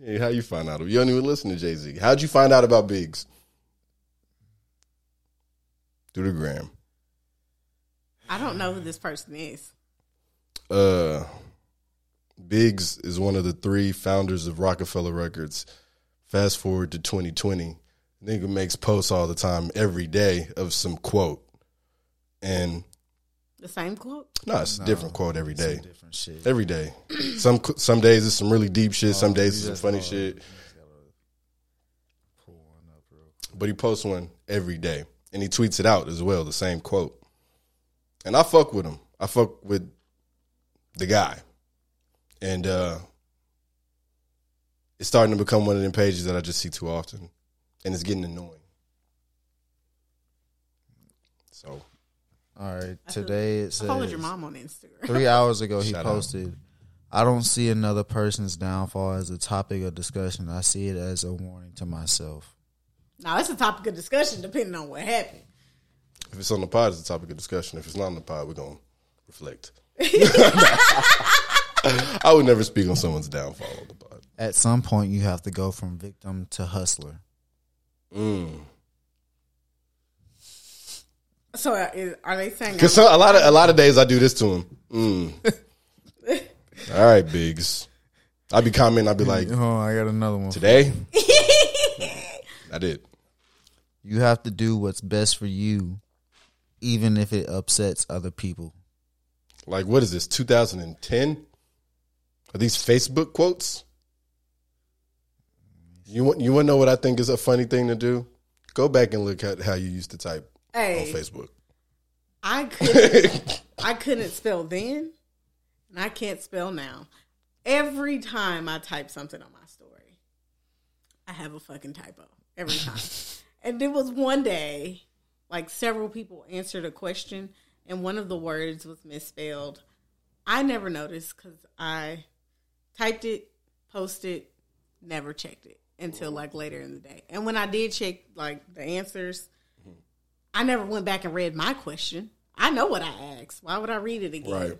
Hey, how you find out? You don't even listen to Jay Z. How'd you find out about Biggs? Through the gram. I don't know who this person is. Uh, Biggs is one of the three founders of Roc-A-Fella Records. Fast forward to 2020, nigga makes posts all the time, every day of some quote, and The same quote. no, it's a different quote every day. Different shit. Every day. Some some days it's some really deep shit. Some days it's you some just funny gotta- shit. But he posts one every day, and he tweets it out as well. The same quote, and I fuck with him. I fuck with the guy, and uh it's starting to become one of them pages that I just see too often, and it's getting annoying. So All right. Today it I followed says your mom on Instagram. three hours ago he Shout out. posted. I don't see another person's downfall as a topic of discussion. I see it as a warning to myself. Now it's a topic of discussion depending on what happened. if it's on the pod, it's a topic of discussion. If it's not on the pod, we're gonna reflect. [laughs] [laughs] I would never speak on someone's downfall on the pod. At some point, you have to go from victim to hustler. Mm. So uh, are they saying? Because a lot of a lot of days I do this to him. Mm. [laughs] All right, Biggs. I'd be commenting. I'd be like, Oh, I got another one. today. [laughs] I did. You have to do what's best for you, even if it upsets other people. Like, what is this? 2010? Are these Facebook quotes? You want you want to know what I think is a funny thing to do? Go back and look at how you used to type Hey. on Facebook. I [laughs] couldn't. I couldn't spell then, and I can't spell now. Every time I type something on my story, I have a fucking typo every time. [laughs] and there was one day, like several people answered a question, and one of the words was misspelled. I never noticed because I typed it, posted, never checked it until like later in the day. And when I did check like the answers, I never went back and read my question. I know what I asked. Why would I read it again? Right.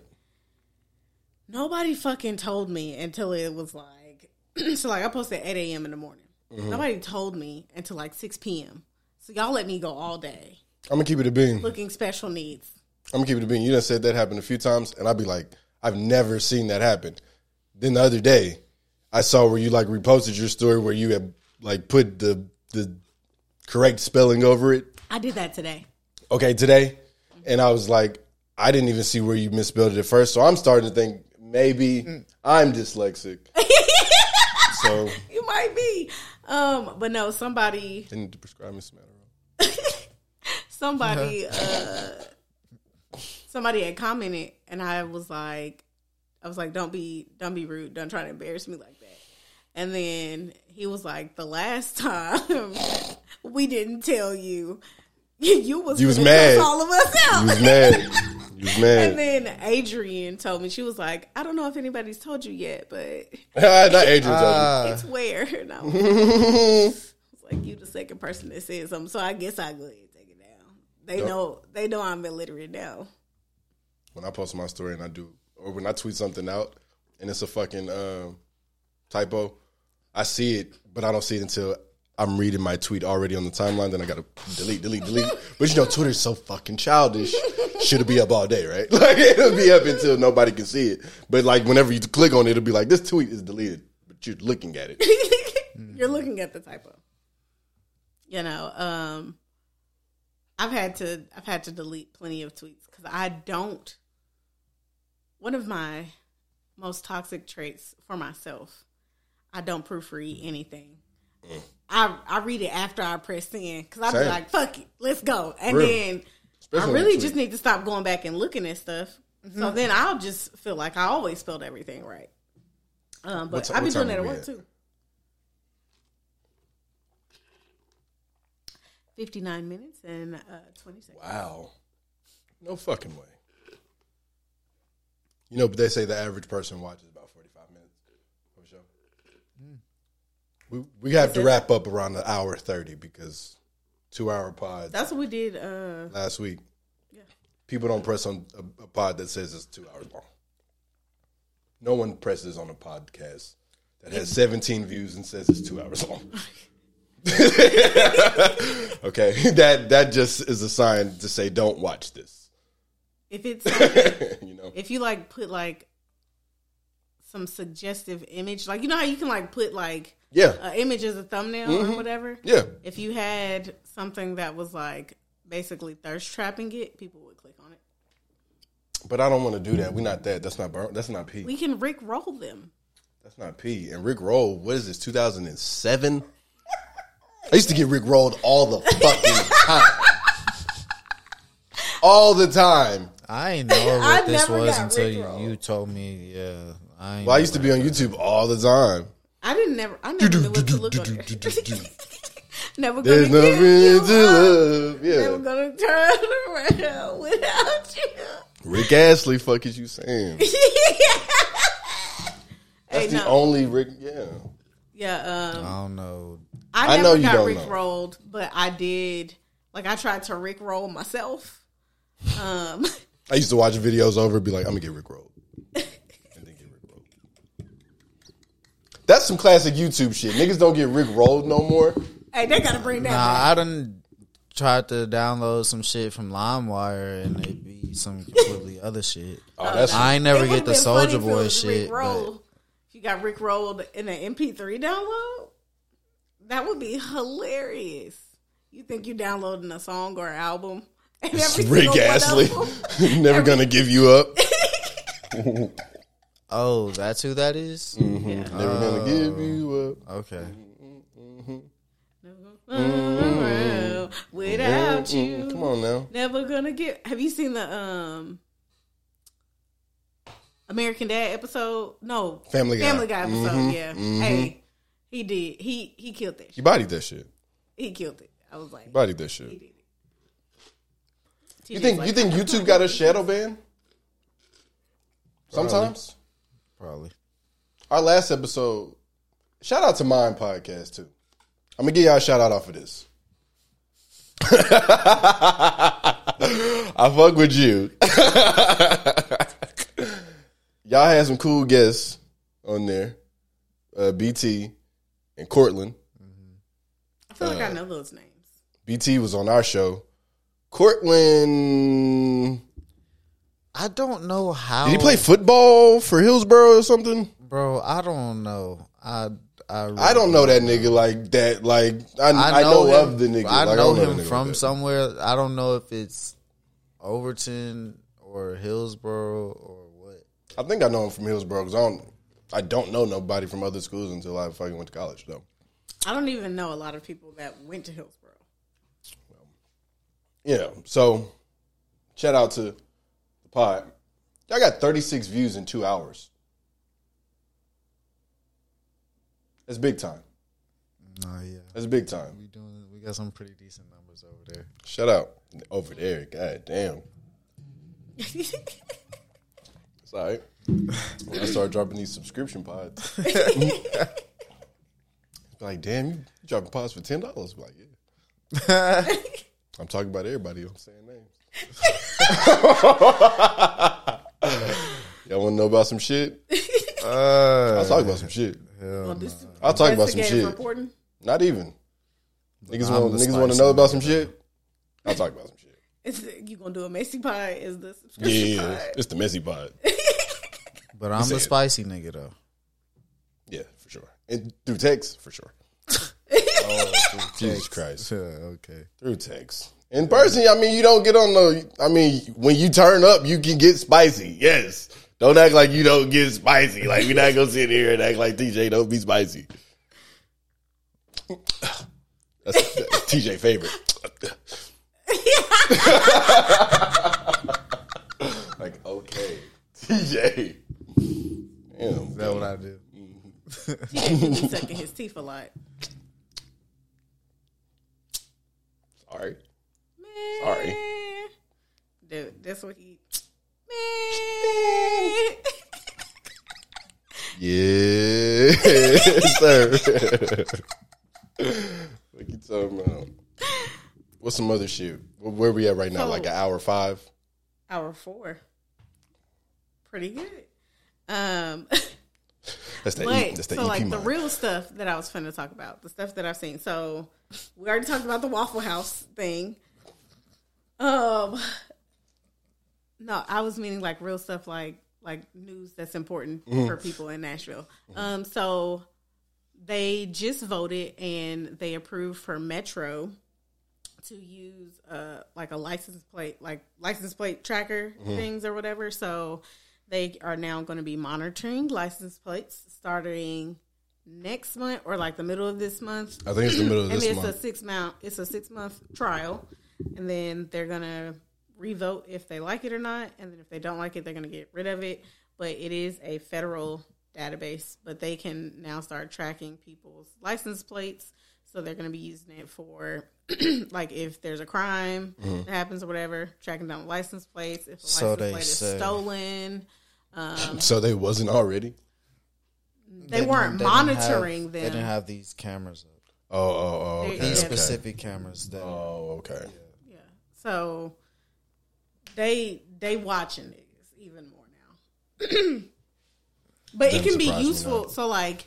Nobody fucking told me until it was like, [clears throat] so like I posted at 8 a.m. in the morning. Mm-hmm. Nobody told me until like 6 p.m. So y'all let me go all day I'm gonna keep it a bean. looking special needs. I'm gonna keep it a bean. You done said that happened a few times, and I'd be like, I've never seen that happen. Then the other day, I saw where you like reposted your story where you had like put the the correct spelling over it. I did that today. Okay, today, and I was like, I didn't even see where you misspelled it at first. So I'm starting to think maybe I'm dyslexic. [laughs] so You might be. Um, but no, somebody I need to prescribe me some Adderall. [laughs] somebody uh somebody had commented and I was like I was like, Don't be don't be rude, don't try to embarrass me like that. And then he was like, The last [laughs] time we didn't tell you [laughs] you was, You was mad. all of us out. You was mad. [laughs] You was mad. And then Adrian told me she was like, I don't know if anybody's told you yet, but [laughs] Not Adrian. told Uh, it's where. And I was like you the second person that said something, so I guess I go ahead and take it down. They Yep. know they know I'm illiterate now. when I post my story and I do, or when I tweet something out and it's a fucking um, typo, I see it, but I don't see it until I'm reading my tweet already on the timeline. Then I gotta delete, delete, delete. But you know, Twitter's so fucking childish. Should be up all day, right? [laughs] Like it'll be up until nobody can see it. But like whenever you click on it, it'll be like this tweet is deleted, but you're looking at it. [laughs] You're looking at the typo. You know, um, I've had to I've had to delete plenty of tweets because I don't. One of my most toxic traits for myself, I don't proofread anything. I I read it after I press send because I be like, "Fuck it, let's go," and Real. then Especially I really just need to stop going back and looking at stuff. So then I'll just feel like I always spelled everything right. Um, but ti- I've been doing that are at work too. Fifty nine minutes and uh, twenty seconds. Wow. No fucking way. You know, but they say the average person watches about 45 minutes of a show. We, we have to wrap up around the hour 30 because two hour pod That's what we did. Uh, last week. Yeah. People don't press on a, a pod that says it's two hours long. No one presses on a podcast that has 17 views and says it's two hours long. [laughs] okay, that that just is a sign to say don't watch this. If it's [laughs] like, you know, if you like put like some suggestive image, like you know how you can like put like yeah, an image as a thumbnail or mm-hmm. whatever. yeah. If you had something that was like basically thirst trapping it, people would click on it. But I don't want to do that. We're not that. That's not. That's not P. We can Rick roll them. That's not P. And Rick Roll. What is this? 2007. I used to get Rick rolled all the fucking time. [laughs] all the time. I ain't know [laughs] I what this was until you, you told me. Yeah, I. Ain't Well, I used to be on YouTube all the time. I didn't never. I never knew what to look on. Never gonna There's nothing you to love. Never Yeah. gonna turn around without you. Rick Astley, fuck is you saying? Hey, That's the no. only Rick. Yeah. Yeah, Um, I don't know. I, I never know you got Rick know. rolled, but I did. Like I tried to Rick roll myself. Um, I used to watch videos over and be like, I'm gonna get Rick rolled. and then get Rick rolled. That's some classic YouTube shit. Niggas don't get Rick rolled no more. hey, they gotta bring that Nah, back. I done tried to download some shit from LimeWire and it be some completely other shit. Oh, that's I ain't It never would've get the Soldier if it Boy was shit. But Roll. If you got Rick rolled in an MP3 download, that would be hilarious. You think you downloading a song or album? And every Rick single Astley. them- [laughs] Never gonna give you up. [laughs] oh, that's who that is? Mm-hmm. Never gonna give you up. Okay. around without Mm, you. Come on now. Never gonna get. Have you seen the um American Dad episode? No, Family Guy. Family Guy episode. Mhm, Yeah. mhm. Hey, he did. He he killed it. You bodied that shit. He killed it. I was like, You bodied that shit. he did it. You think like, you think YouTube got a shadow ban? [laughs] Sometimes. Probably. Our last episode. Shout out to Mine Podcast too. I'm gonna give y'all a shout out off of this. [laughs] I fuck with you. [laughs] y'all had some cool guests on there. Uh, BT and Cortland. I feel uh, like I know those names. BT was on our show. Cortland. I don't know how. Did he play football for Hillsboro or something? Bro, I don't know. I I, really I don't know that nigga like that. Like I, I, know, him- of the nigga. I Like, know don't him nigga from like somewhere. I don't know if it's Overton or Hillsboro or what. I think I know him from Hillsboro because I don't. I don't know nobody from other schools until I fucking went to college though. I don't even know a lot of people that went to Hillsboro. Yeah. So shout out to the pod. Y'all got 36 views in two hours. That's big time. No, yeah, That's big time. we doing. We got some pretty decent numbers over there. Shut out over there. God damn. It's all right. When I start dropping these subscription pods. [laughs] like, damn, you dropping pods for ten dollars? Like, yeah. [laughs] I'm talking about everybody. I'm saying names. [laughs] Y'all want to know about some shit? Uh, I'll talk about some shit. Well, this I'll talk about some shit. reporting. Not even. Niggas want niggas want to know about some shit. I'll talk about some shit. Is it, you gonna do a messy pie? Is the Yeah, subscription yeah, pie? it's the messy pod. [laughs] but I'm the spicy nigga though. Yeah, for sure. And through text, for sure. [laughs] oh, Jesus Christ. okay. Through text. In person, I mean, you don't get on the. I mean, when you turn up, you can get spicy. Yes. Don't act like you don't get spicy. Like, we're not going to sit here and act like TJ don't be spicy. That's, that's TJ favorite. [laughs] like, okay. TJ. Damn. Is that what I do? He's sucking his teeth a lot. Sorry. Sorry. Dude, that's what he. [laughs] Yeah, [laughs] sir. what you talking about? What's some other shit? Where we at right now? Oh. Like an hour five? Hour four. Pretty good. Um, [laughs] That's that. But E, that's that so EP like the real stuff that I was fun to talk about, the stuff that I've seen. So we already talked about the Waffle House thing. Um, [laughs] no, I was meaning like real stuff, like like news that's important Mm-hmm. for people in Nashville. Um, so they just voted and they approved for Metro to use uh like a license plate like license plate tracker Mm-hmm. things or whatever so they are now going to be monitoring license plates starting next month or like the middle of this month I think it's the middle of and this it's a six month it's a six month trial and then they're gonna revote if they like it or not and then if they don't like it they're gonna get rid of it but it is a federal database but they can now start tracking people's license plates so they're gonna be using it for [clears throat] like if there's a crime Mm-hmm. that happens or whatever tracking down license plates if a So license they plate is say. stolen So they wasn't already. they, weren't they didn't have- monitoring They didn't have these cameras up. Oh, oh, oh. Okay. These okay. specific cameras that Oh, okay. Yeah. So they they watching niggas even more now. [clears throat] but it Doesn't can be useful. So like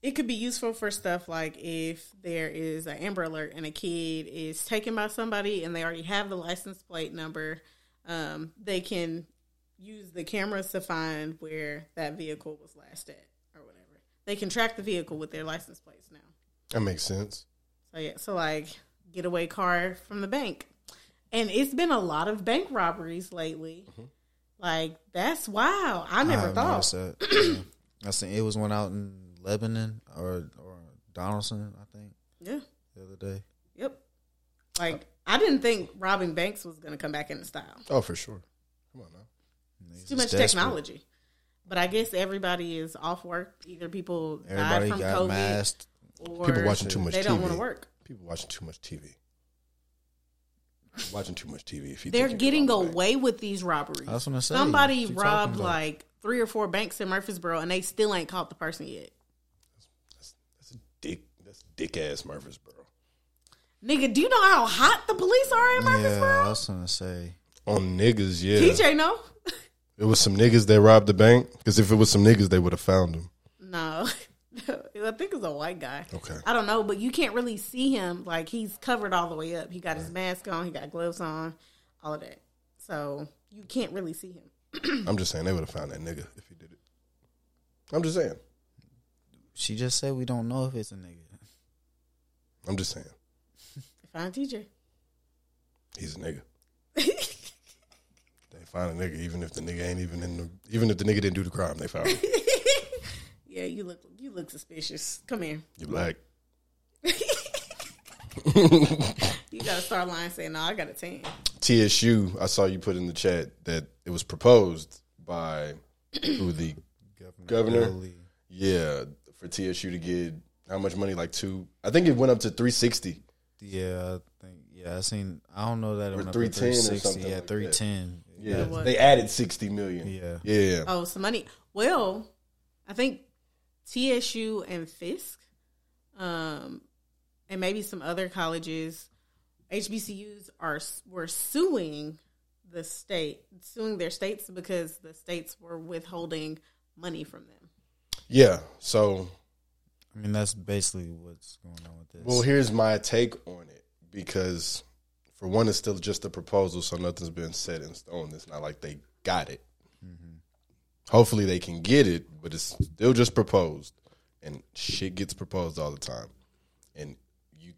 it could be useful for stuff like if there is an Amber Alert and a kid is taken by somebody and they already have the license plate number, um, they can use the cameras to find where that vehicle was last at or whatever. They can track the vehicle with their license plates now. That makes sense. So yeah, so like getaway car from the bank, and it's been a lot of bank robberies lately. Mm-hmm. Like that's wow! I never have thought. noticed that. [clears throat] Yeah. I seen it was one out in Lebanon or or Donelson, I think, Yeah, the other day. yep. Like I didn't think robbing banks was going to come back into style. Oh, for sure. Come on now. It's too much technology. But I guess everybody is off work. Either people Everybody died from got COVID, masked. or People watching too much They TV. don't want to work. People watching too much TV. Watching too much TV. If you They're getting can rob a bank. away with these robberies. That's what I say. Somebody Keep robbed talking about it. like three or four banks in Murfreesboro, and they still ain't caught the person yet. That's a dick. That's dick ass Murfreesboro. Nigga, do you know how hot the police are in Yeah, Murfreesboro? I was gonna say. On niggas, yeah. TJ, no, It was some niggas that robbed the bank. Because if it was some niggas, they would have found them. no. [laughs] [laughs] I think it's a white guy. Okay. I don't know, but you can't really see him. Like he's covered all the way up. He got his mask on. He got gloves on. All of that. So you can't really see him. [clears throat] I'm just saying they would have found that nigga if he did it. I'm just saying. She just said we don't know if it's a nigga. I'm just saying. [laughs] Find TJ. He's a nigga. [laughs] they find a nigga even if the nigga ain't even in the even if the nigga didn't do the crime, they found him. Yeah, you look you look suspicious. Come here. You black. [laughs] You gotta start lying saying, No, I got a tan. TSU, I saw you put in the chat that it was proposed by who the governor. Billy. Yeah, for TSU to get how much money? Like two. I think it went up to three sixty. Yeah, I think. Yeah, I seen. I don't know that it Or went up to 310 or 360. something Yeah, like three ten. Yeah, what? they added sixty million. Yeah. yeah. Oh, some money. Well, I think TSU and Fisk, um, and maybe some other colleges, HBCUs are were suing the state, suing their states because the states were withholding money from them. yeah. So, I mean, that's basically what's going on with this. well, here's my take on it because, for one, it's still just a proposal, so nothing's been set in stone. It's not like they got it. Hopefully, they can get it, but it's still just proposed, and shit gets proposed all the time. And you,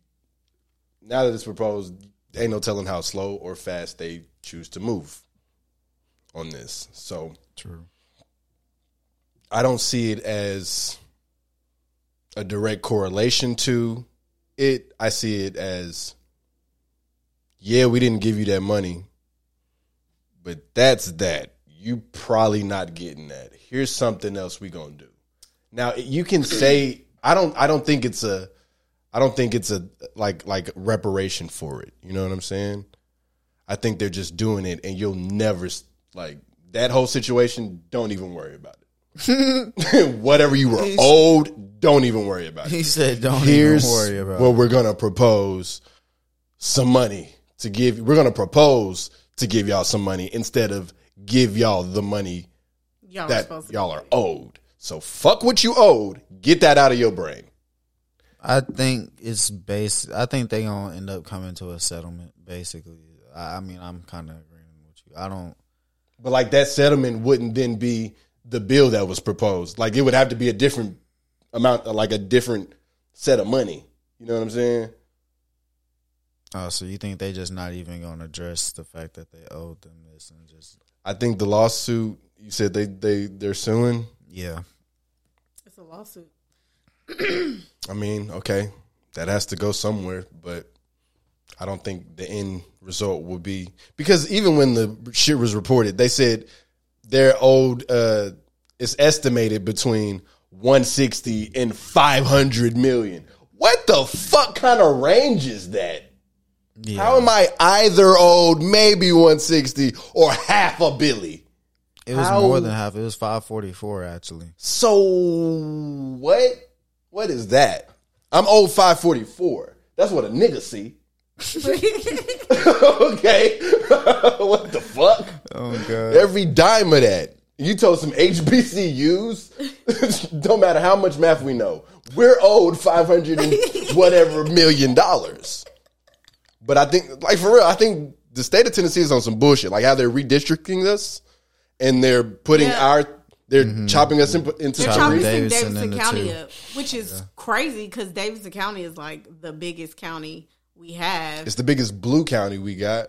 now that it's proposed, ain't no telling how slow or fast they choose to move on this. So, True. I don't see it as a direct correlation to it. I see it as, yeah, we didn't give you that money, but that's that. You probably not getting that. Here's something else we gonna do. Now you can say I don't. I don't think it's a. I don't think it's a like like reparation for it. You know what I'm saying? I think they're just doing it, and you'll never like that whole situation. Don't even worry about it. [laughs] [laughs] Whatever you were old, don't even worry about it. He said, "Don't Here's even worry about." what it. we're gonna propose: some money to give. We're gonna propose to give y'all some money instead of give y'all the money Y'all are that supposed to y'all are owed. So fuck what you owed. Get that out of your brain. I think it's based. I think they gonna end up coming to a settlement. Basically, I, I mean, I'm kind of agreeing with you. I don't. But like that settlement wouldn't then be the bill that was proposed. Like it would have to be a different amount, uh, like a different set of money. You know what I'm saying? Oh, so you think they just not even gonna address the fact that they owed them this and just I think the lawsuit. You said they they they're suing. yeah. It's a lawsuit. [clears throat] I mean, okay, that has to go somewhere, but I don't think the end result will be because even when the shit was reported, they said their owed uh it's estimated between 160 and 500 million. What the fuck kind of range is that? Yeah. How am I either owed maybe 160 or half a billy? It was how- more than half. It was five forty four actually. So what? What is that? I'm owed 544. That's what a nigga see. [laughs] okay. [laughs] what the fuck? Oh god. Every dime of that. You told some HBCUs, [laughs] don't matter how much math we know, we're owed 500 and whatever million dollars. But I think, like for real, I think the state of Tennessee is on some bullshit. Like how they're redistricting us and they're putting Yeah. our, they're chopping us in, into They're Chopping chopping three. Davidson Davidson, into County two. up, which is crazy because Davidson County is like the biggest county we have. It's the biggest blue county we got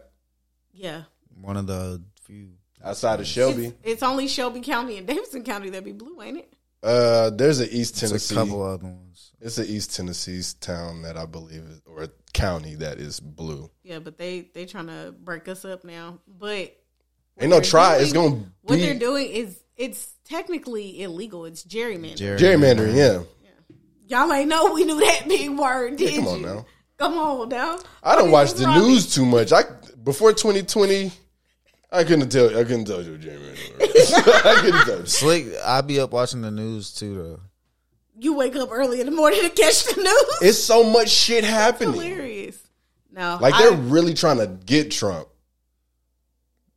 yeah, One of the few. outside of Shelby. it's, it's only Shelby County and Davidson County that be blue, ain't it? Uh, there's an East There's Tennessee. a couple other ones. It's an East Tennessee's town that I believe is, or a county that is blue. Yeah, but they they trying to break us up now. But Ain't no they're try. It's gonna What be they're doing is it's technically illegal. It's gerrymandering. Gerrymandering. Yeah. Y'all ain't know we knew that [laughs] big word, did come on you? now. Come on now. I don't watch the Robbie. news too much. I before 2020, I couldn't tell. I couldn't tell you what gerrymandering. was. [laughs] I couldn't tell. you. Slick. I be up watching the news too though. You wake up early in the morning to catch the news. It's so much shit happening. hilarious. No, Like they're really trying to get Trump.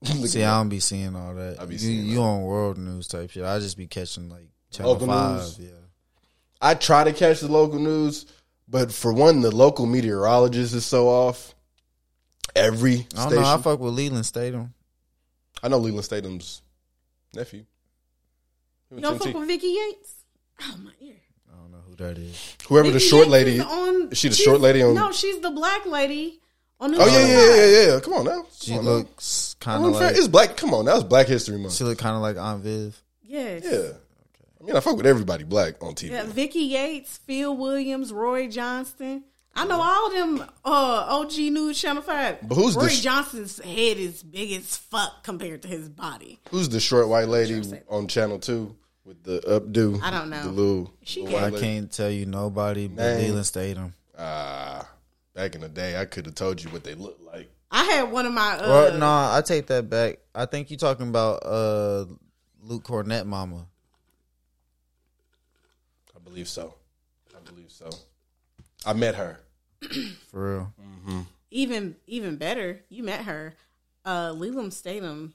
[laughs] See, I don't be seeing all that. I be you, seeing you on world news type shit. I just be catching like channel Local five. news? Yeah. I try to catch the local news, but for one, the local meteorologist is so off. Every I station. don't know. I fuck with Lelan Statom. I know Lelan Statom's nephew. You don't fuck with Vicki Yates. Oh my ear. I don't know who that is. Whoever the short Yates lady. is on. is she the she's- short lady on? No, she's the black lady on the. Oh yeah, yeah, yeah, yeah, yeah. Come on now. Come She on now. looks kind of fair- like. it's black. Come on, that was Black History Month. She look kind of like Aunt Viv. Yes. Yeah. I mean, I fuck with everybody black on TV. Yeah, Vicki Yates, Phil Williams, Rhori Johnston. I know all them uh, OG News Channel 5. But who's the Roy sh- Johnston's head is big as fuck compared to his body. Who's the short white lady on Channel Two with the updo? I don't know. The little. She little got- I can't tell you nobody but Name. Lelan Statom. Ah, back in the day, I could have told you what they look like. I had one of my. Uh, Well, no, I take that back. I think you're talking about uh Luke Cornett mama. I believe so. I believe so. I met her. [clears throat] For real. even even better, you met her. Uh, Lelan Statom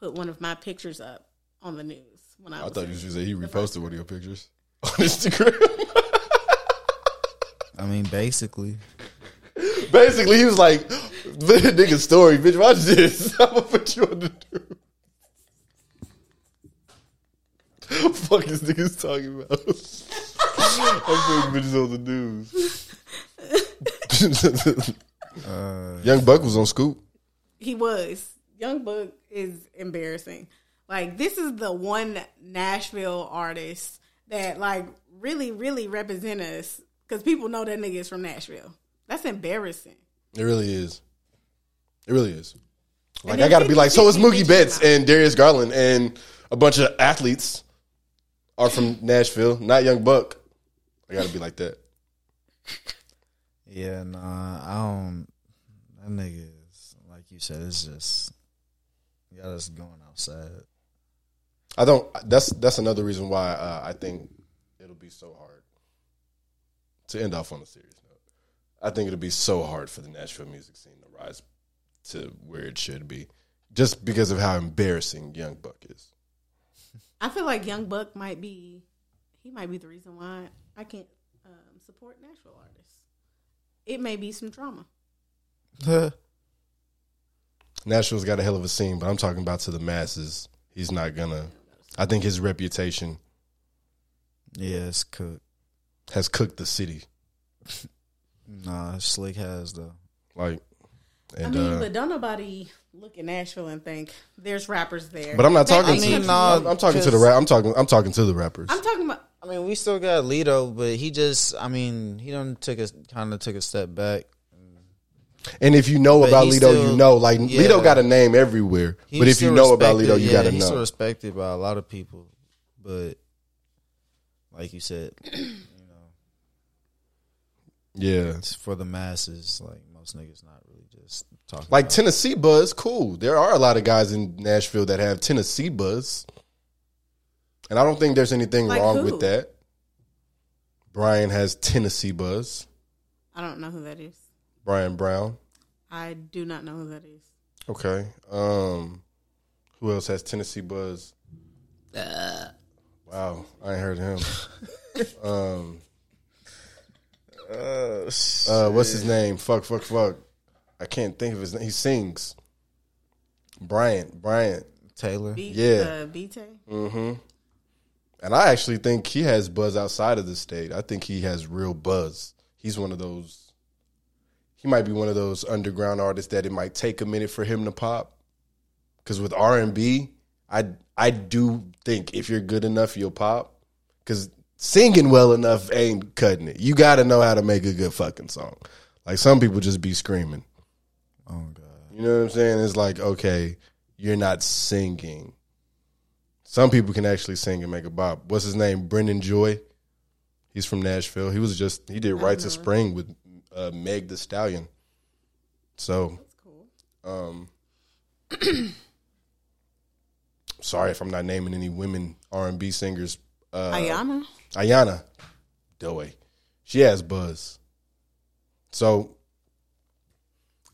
put one of my pictures up on the news when I, I was thought you should say he reposted one of your pictures [laughs] on Instagram. I mean, basically. Basically, he was like, "Nigga, story, bitch. Watch this. [laughs] I'm gonna put you on the news." [laughs] Fuck is niggas talking about? I'm putting bitches on the news. Uh, Young Buck was on Scoop. He was. Young Buck is embarrassing. Like this is the one Nashville artist that like really, really represent us because people know that nigga is from Nashville. That's embarrassing. It really is. It really is. Like I got to be like, so is 50 Mookie Betts and Darius Garland and a bunch of athletes are from Nashville, not Young Buck. I got to be like that. Yeah, nah, I don't. That nigga is like you said. It's just got us going outside. I don't. That's that's another reason why uh, I think it'll be so hard to end off on a serious note. I think it'll be so hard for the Nashville music scene to rise to where it should be, just because of how embarrassing Young Buck is. [laughs] I feel like Young Buck might be he might be the reason why I can't um, support Nashville artists. It may be some drama. Nashville's got a hell of a scene, but I'm talking about to the masses. He's not gonna. I think his reputation yeah, it's cooked. has cooked the city. [laughs] Nah, Slick has though. Like, and I mean, uh, but don't nobody look at Nashville and think there's rappers there. but I'm not They talking. ain't to, country nah. I'm talking to the rap. I'm talking. I'm talking to the rappers. I'm talking about. I mean, we still got Lito, but he just, I mean, he done took a kind of took a step back. And if you know But about he Lito, still- you know. Like yeah. Lito got a name everywhere. He's but if you know about respected- Lito, you yeah, gotta he's still know. respected by a lot of people, but like you said, [clears throat] you know, Yeah. it's for the masses. Like most niggas, not really just talking. Like about Tennessee buzz, cool. There are a lot of guys in Nashville that have Tennessee buzz. And I don't think there's anything Like wrong who? with that. Brian has Tennessee buzz. I don't know who that is. Brian Brown. I do not know who that is. Okay. Um who else has Tennessee buzz? Wow, I ain't heard him. [laughs] um uh, what's his name? Fuck, fuck, fuck. I can't think of his name. He sings. Bryant, Bryant. Taylor. B- Yeah. uh, Bite. And I actually think he has buzz outside of the state. I think he has real buzz. He's one of those. He might be one of those underground artists that it might take a minute for him to pop. Because with R and B, I I do think if you're good enough, you'll pop. Because singing well enough ain't cutting it. You got to know how to make a good fucking song. Like some people just be screaming. Oh god. You know what I'm saying? It's like, okay, you're not singing. Some people can actually sing and make a bop. What's his name? Brendan Joy. He's from Nashville. He was just he did Rites of mm-hmm. Spring with uh, Meg the Stallion. So, um, [clears throat] sorry if I'm not naming any women R and B singers. Uh, Ayana. Ayana Doe. She has buzz. So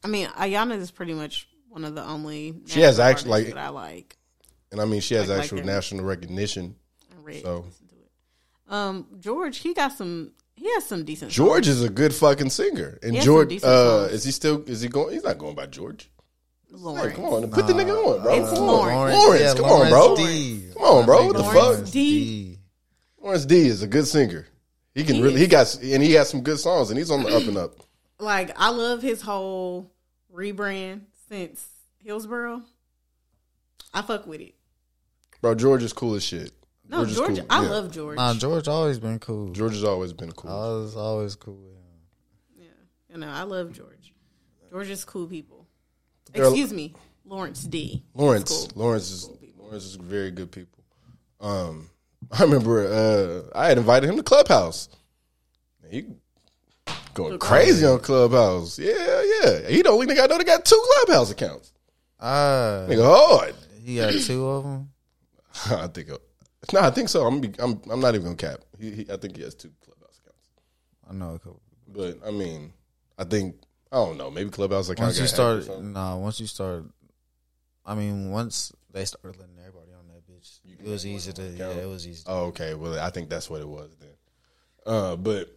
I mean, Ayana is pretty much one of the only. She has actually, like- that I like. and I mean she has Like- like actual them. national recognition. I read, So- listen to it. Um, George, he got some. He has some decent. George songs. is a good fucking singer. And He has some George, uh, songs. is he still? Is he going? He's not going by George. Hey, Lawrence. come on, put the nigga on, bro. It's come Lawrence. Lawrence. yeah, come Lawrence on, bro. D. Come on, bro. What the Lawrence fuck? D. Lawrence D is a good singer. He can He really. is. He got and he has some good songs, and he's on the up and up. [clears throat] Like I love his whole rebrand since Hillsboro. I fuck with it. Bro, George is cool as shit. No, is George, cool. I Yeah. love George. Nah, George always been cool. George has always been cool. Always, always cool with him. yeah, you know, I love George. George is cool people. There are- Excuse me, Lawrence D. Lawrence, Cool. Lawrence is Lawrence is very good people. Um, [laughs] I remember uh, I had invited him to Clubhouse. He going crazy on Clubhouse. Yeah, yeah. He the only nigga I know that got two Clubhouse accounts. Ah, Nigga hard. he got two of them. [laughs] I think. No, I think so. I'm. Be, I'm. I'm not even gonna cap. He, he, I think he has two Clubhouse accounts. I know a couple. But I mean, I think I don't know. Maybe Clubhouse account. Once you got hacked or start, nah. Once you start, I mean, once they started letting everybody on that bitch, it was easy to. Yeah, it was easy. Oh, okay. Well, I think that's what it was then. Uh, but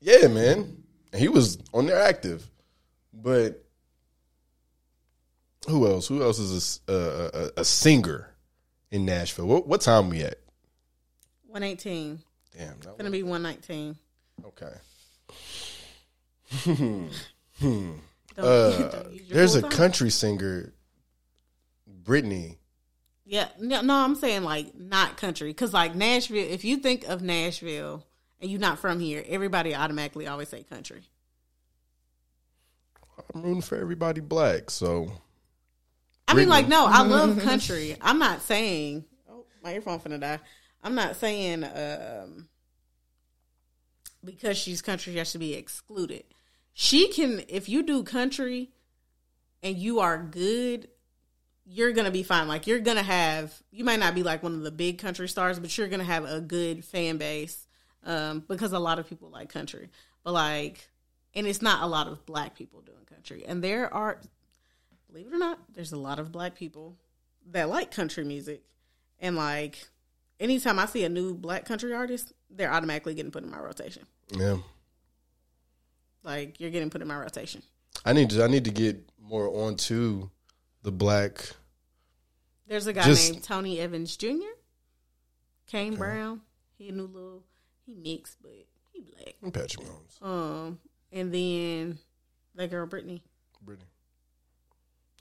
yeah, man, he was on there active. But who else? Who else is a uh, a, a singer in Nashville? What, what time we at? One eighteen. Damn. that Gonna be one nineteen. okay. [laughs] [laughs] Don't, Uh, there's a country singer, Brittany. Yeah, no, no, I'm saying like not country because like Nashville. If you think of Nashville and you're not from here, everybody automatically always say country. I'm rooting for everybody black. So I mean, like, no, I love [laughs] country. I'm not saying. Oh, my earphone finna die. I'm not saying um, because she's country, she has to be excluded. She can, if you do country and you are good, you're gonna be fine. Like, you're gonna have. You might not be like one of the big country stars, but you're gonna have a good fan base um, because a lot of people like country. But like, and it's not a lot of black people doing country, and there are believe it or not, there's a lot of black people that like country music. And like anytime I see a new black country artist, they're automatically getting put in my rotation. Yeah, Like you're getting put in my rotation. I need to. I need to get more onto the black. There's a guy Just- named Tony Evans Jr. Kane Brown. He a new little he mixed, but he black. And Patrick Mahomes, Um, and then that girl Brittany. Brittany.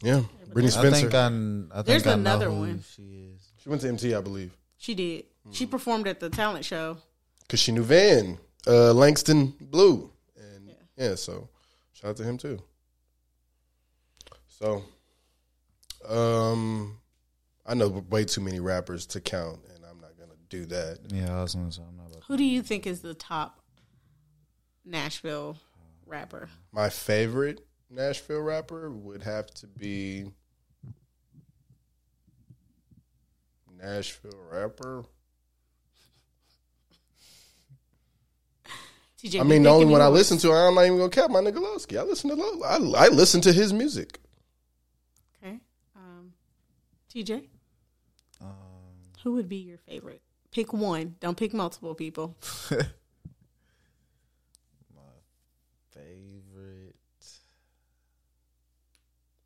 Yeah, Brittany I Spencer. think I, kn- I think There's I know another who one. She is. she went to MT, I believe, She did. She performed at the talent show. because she knew Van uh, Langston Blue, and yeah. so shout out to him too. So, um, I know way too many rappers to count, and I'm not gonna do that. Yeah, I was gonna say I'm not about Who do you think is the top Nashville rapper? My favorite Nashville rapper would have to be Nashville rapper. [laughs] TJ, I mean, the only one I listen to, I'm not even gonna cap my nigga Lowski. I listen to Low. I, I listen to his music. Okay. Um, TJ, Um, who would be your favorite? Pick one. Don't pick multiple people. [laughs] favorite.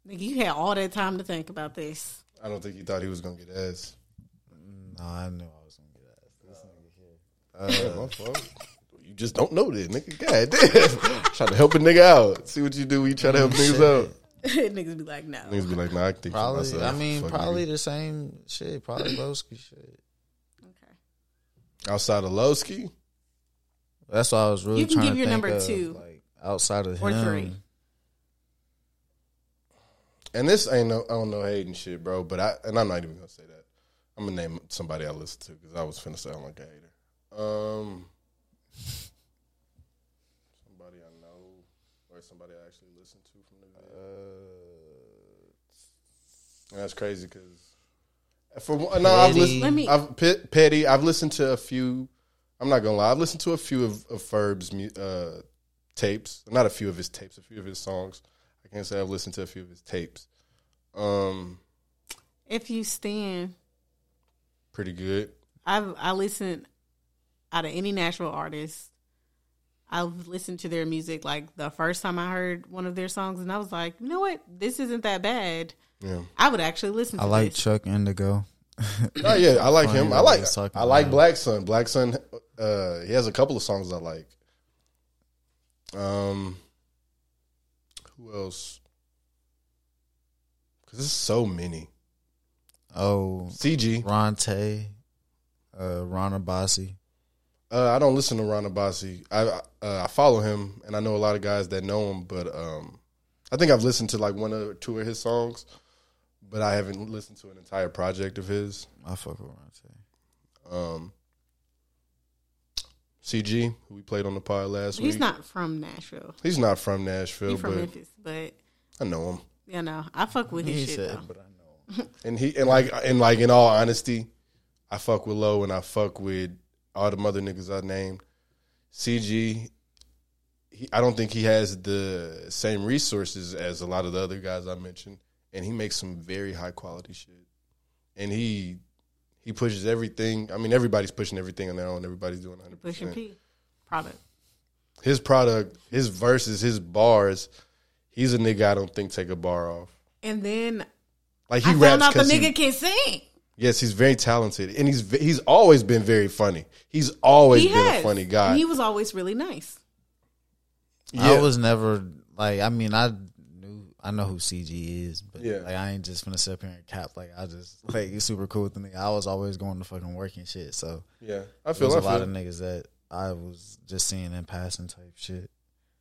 Nigga, you had all that time to think about this. I don't think he thought he was gonna get ass. No, I knew I was gonna get ass. This nigga here. Uh, [laughs] my fault. You just don't know this, nigga. God damn. [laughs] Trying to help a nigga out. See what you do when you try to help niggas out. [laughs] Niggas be like, no. Niggas be like, nah, I think Probably. myself. I mean, Fuck probably nigga. the same shit. Probably Lowski shit. Okay. outside of Lowski. That's why I was really You can give your number of, two. Like outside of Or him. three. And this ain't no, I don't know hating shit, bro. But I, and I'm not even gonna say that. I'm gonna name somebody I listen to because I was finna sound like a hater. Um, somebody I know or somebody I actually listen to from the video. and that's crazy because for one, no, I've listened. Let me- I've Pe- petty. I've listened to a few. I'm not gonna lie. I've listened to a few of, of Ferb's uh, tapes. Not a few of his tapes. A few of his songs. I can't say I've listened to a few of his tapes. Um, If you stand, pretty good. I've I listen out of any Nashville artist. I've listened to their music like the first time I heard one of their songs, and I was like, you know what, this isn't that bad. Yeah. I would actually listen. to I like this. Chuck Indigo. [laughs] Oh yeah, I like him. I like I like Black Sun. Black Sun. Uh, he has a couple of songs I like. Um, who else? Because there's so many. Oh, CG. Ronte, uh, Ron Obasi. Uh, I don't listen to Ron Obasi. I uh, I follow him, and I know a lot of guys that know him. But um, I think I've listened to like one or two of his songs, but I haven't listened to an entire project of his. I fuck with Ronte. Um, CG, who we played on the pod last He's week. He's not from Nashville. He's not from Nashville, He's from but Memphis, but I know him. you know, I fuck with his He shit said, though. but I know. [laughs] And he and like and like in all honesty, I fuck with Low and I fuck with all the mother niggas I named. CG, he, I don't think he has the same resources as a lot of the other guys I mentioned, and he makes some very high quality shit. And he he pushes everything. I mean, everybody's pushing everything on their own. Everybody's doing hundred Pushing percent. P product. His product, his verses, his bars. He's a nigga I don't think take a bar off. And then Like he I raps found out the 'cause he- nigga can sing. Yes, he's very talented, and he's he's always been very funny. He's always He been has. a funny guy. And he was always really nice. yeah, I was never like. I mean, I knew I know who CG is, but Yeah. like I ain't just gonna sit up here and cap. Like I just like he's super cool with the nigga. I was always going to fucking work and shit. So yeah. I feel was I a lot of niggas that I was just seeing in passing type shit.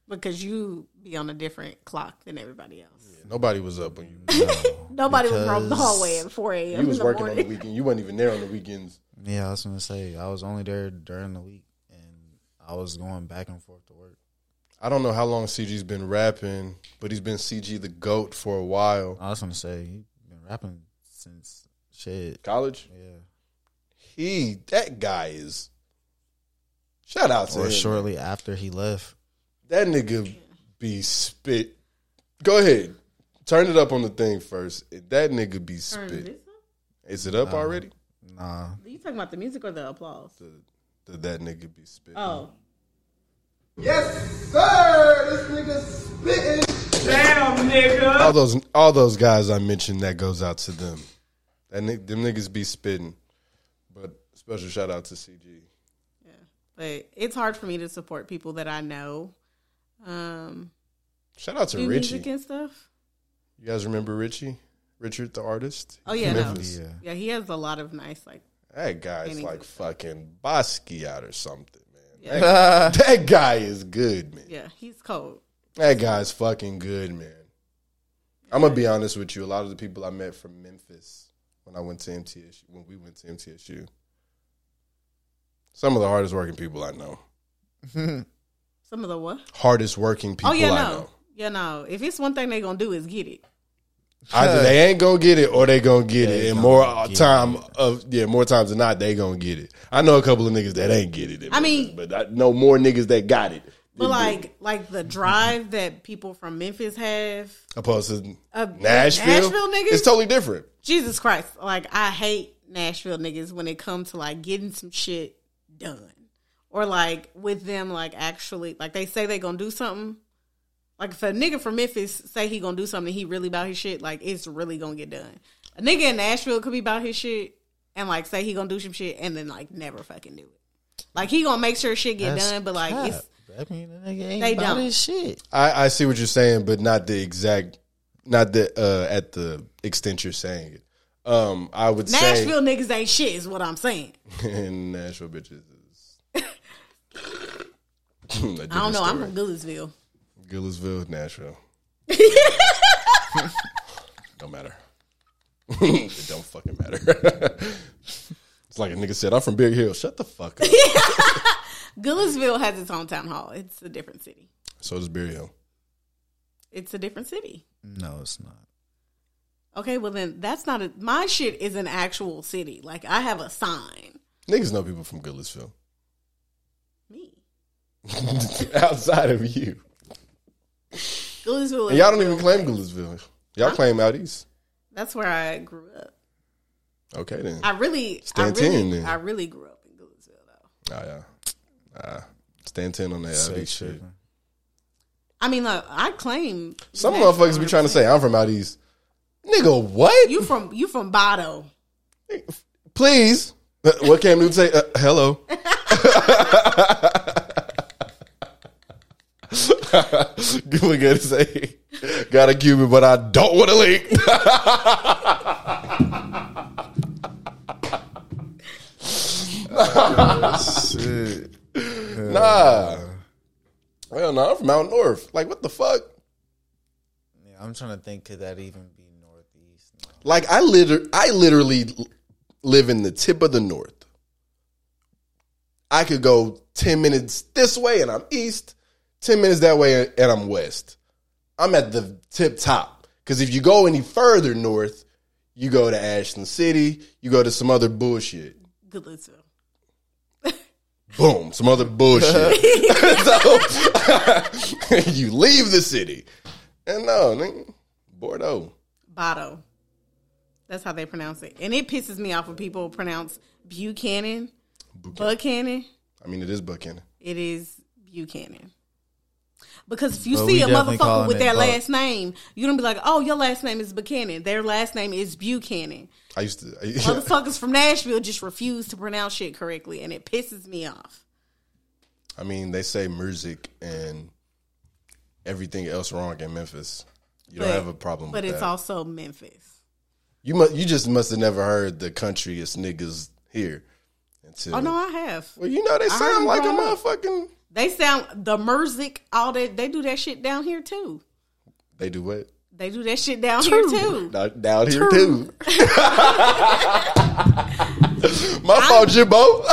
Because you be on a different clock than everybody else. Nobody was up when you. [laughs] Nobody was from the hallway at 4 a.m. You was in the working on the weekend. You weren't even there on the weekends. Yeah, I was gonna say I was only there during the week, and I was going back and forth to work. I don't know how long CG's been rapping, but he's been CG the goat for a while. I was gonna say he been rapping since shit. College, Yeah, he that guy is. Shout out to or him. shortly after he left. That nigga be spit. Go ahead, turn it up on the thing first. That nigga be Turn spit. this up? Is it up already? Nah. You talking about the music or the applause? Did that nigga be oh. Spitting? Oh, All those all those guys I mentioned that goes out to them. That ni- them niggas be spitting. But special shout out to CG. Yeah, but it's hard for me to support people that I know. Um, Shout out to Richie. music and stuff. You guys remember Richie? Richard the artist? Oh yeah, no. Yeah. yeah, he has a lot of nice like. That guy's like and stuff. fucking Basquiat or something, man. Yeah, [laughs] That, that [laughs] guy is good, man. yeah, he's cold. That guy's fucking good, man. I'm gonna be honest with you. A lot of the people I met from Memphis when I went to MTSU, when we went to MTSU, some of the hardest working people I know. [laughs] Some of the what? Hardest working oh, people oh yeah, I no, know. yeah, no. If it's one thing they're gonna do is get it. Either they ain't gonna get it or they gonna get it, and more get time of yeah, more times than not they gonna get it. I know a couple of niggas that ain't get it. I mean- but I know more niggas that got it. But than like, like the drive that people from Memphis have, opposed to uh, Nashville, Nashville niggas, it's totally different. Jesus Christ! Like I hate Nashville niggas when it comes to like getting some shit done, or like with them like actually like they say they gonna do something. Like if a nigga from Memphis say he gonna do something, he really about his shit. Like it's really gonna get done. A nigga in Nashville could be about his shit and like say he gonna do some shit and then like never fucking do it. Like he gonna make sure shit get That's done, but like cap. it's I mean, the nigga ain't They about don't. his shit. I, I see what you're saying, but not the exact, not the uh, at the extent you're saying it. Um, I would Nashville niggas ain't shit. Is what I'm saying. say [laughs] and Nashville bitches is. [laughs] [laughs] I don't know. I'm from Goodlettsville. Gillisville, Nashville. [laughs] don't matter. [laughs] it don't fucking matter. [laughs] it's like a nigga said, I'm from Big Hill. Shut the fuck up. Gillisville has its own town hall. It's a different city. so does Beer Hill. It's a different city. No, it's not. Okay, well then that's not a my shit is an actual city. Like I have a sign. Niggas know people from Gillisville. Me. Outside of you. Goodlettsville. And y'all don't even claim place. Goodlettsville. Y'all claim out east. That's where I grew up. Okay then. I really, I really, 10 then. I really grew up in Goodlettsville though. Oh yeah. Uh, stand ten on that out east shit. shit. I mean, look, I claim Some Nashville motherfuckers be trying to say I'm from out east. Nigga, what? you from you from Bado. Please. [laughs] What Cam Newton say? Uh, hello. [laughs] [laughs] Look at it say, got a Cuban, but I don't want to link. Shit. nah. Well, no, I'm from out north. Like, what the fuck? Yeah, I'm trying to think. Could that even be northeast? No. Like, I liter- I literally live in the tip of the north. I could go 10 minutes this way and I'm east, 10 minutes that way and I'm west. I'm at the tip top. Because if you go any further north, you go to Ashland City, you go to some other bullshit. Goodlettsville. Boom, some other bullshit. [laughs] [laughs] so [laughs] you leave the city. And no, nigga, Bordeaux. Bado. That's how they pronounce it. And it pisses me off when people pronounce Buchanan, Buchanan. I mean, it is Buchanan. It is Buchanan. Because if you But see a motherfucker with it their Buck. last name, you're gonna be like, "Oh, your last name is Buchanan." Their last name is Buchanan. I used to. [laughs] Motherfuckers from Nashville just refuse to pronounce shit correctly, and it pisses me off. I mean, they say music and everything else wrong in Memphis. You don't have a problem But with it's that. also Memphis. you must. You just must have never heard the country countryest niggas here. Until, Oh no, I have. Well, you know they I heard sound like a growing up. motherfucking. They sound the Merzik, all that. They do that shit down here too. They do what? They do that shit down here too. Down, down here too. [laughs] My fault, Jimbo. [laughs]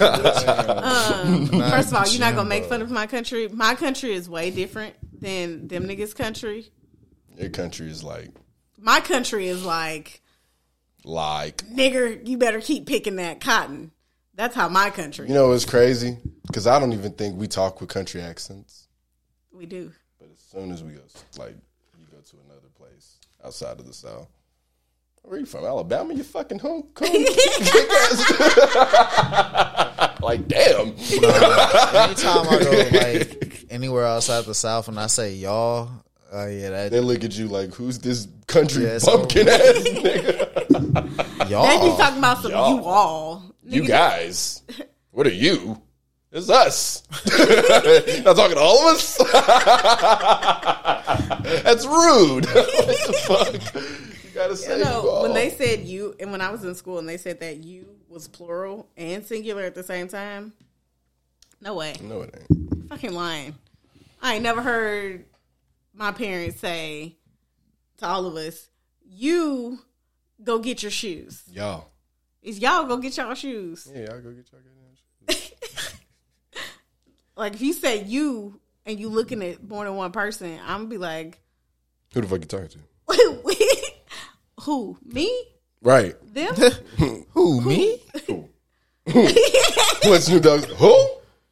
[laughs] Um, first of all, you're not gonna make fun of my country. My country is way different than them niggas' country. Your country is like, My country is like, like nigger, you better keep picking that cotton. That's how my country. you know it's crazy? Because I don't even think we talk with country accents. we do. But as soon as we go, like, you go to another place outside of the South. Where you from? Alabama? You fucking home? home [laughs] [laughs] like damn. Anytime I go like anywhere outside the South, and I say y'all, oh yeah, that They look at you like, who's this country Yeah, it's bumpkin over. ass [laughs] nigga? y'all. [laughs] They be talking about some y'all. you all. You guys. [laughs] What are you? It's us. Not talking to all of us. That's rude. what the fuck? You gotta say You know, you all. when they said you, and when I was in school, and they said that you was plural and singular at the same time. No way, No, it ain't. fucking lying. I ain't never heard my parents say to all of us, "You go get your shoes." Y'all. Is y'all go get y'all shoes? Yeah, I'll go get y'all goddamn shit. [laughs] Like if you say you and you looking at more than one person, I'm gonna be like, Who the fuck you talking to? [laughs] "Who? Me? Right. Them?" [laughs] Who me? What's Snoop Dogg? Who?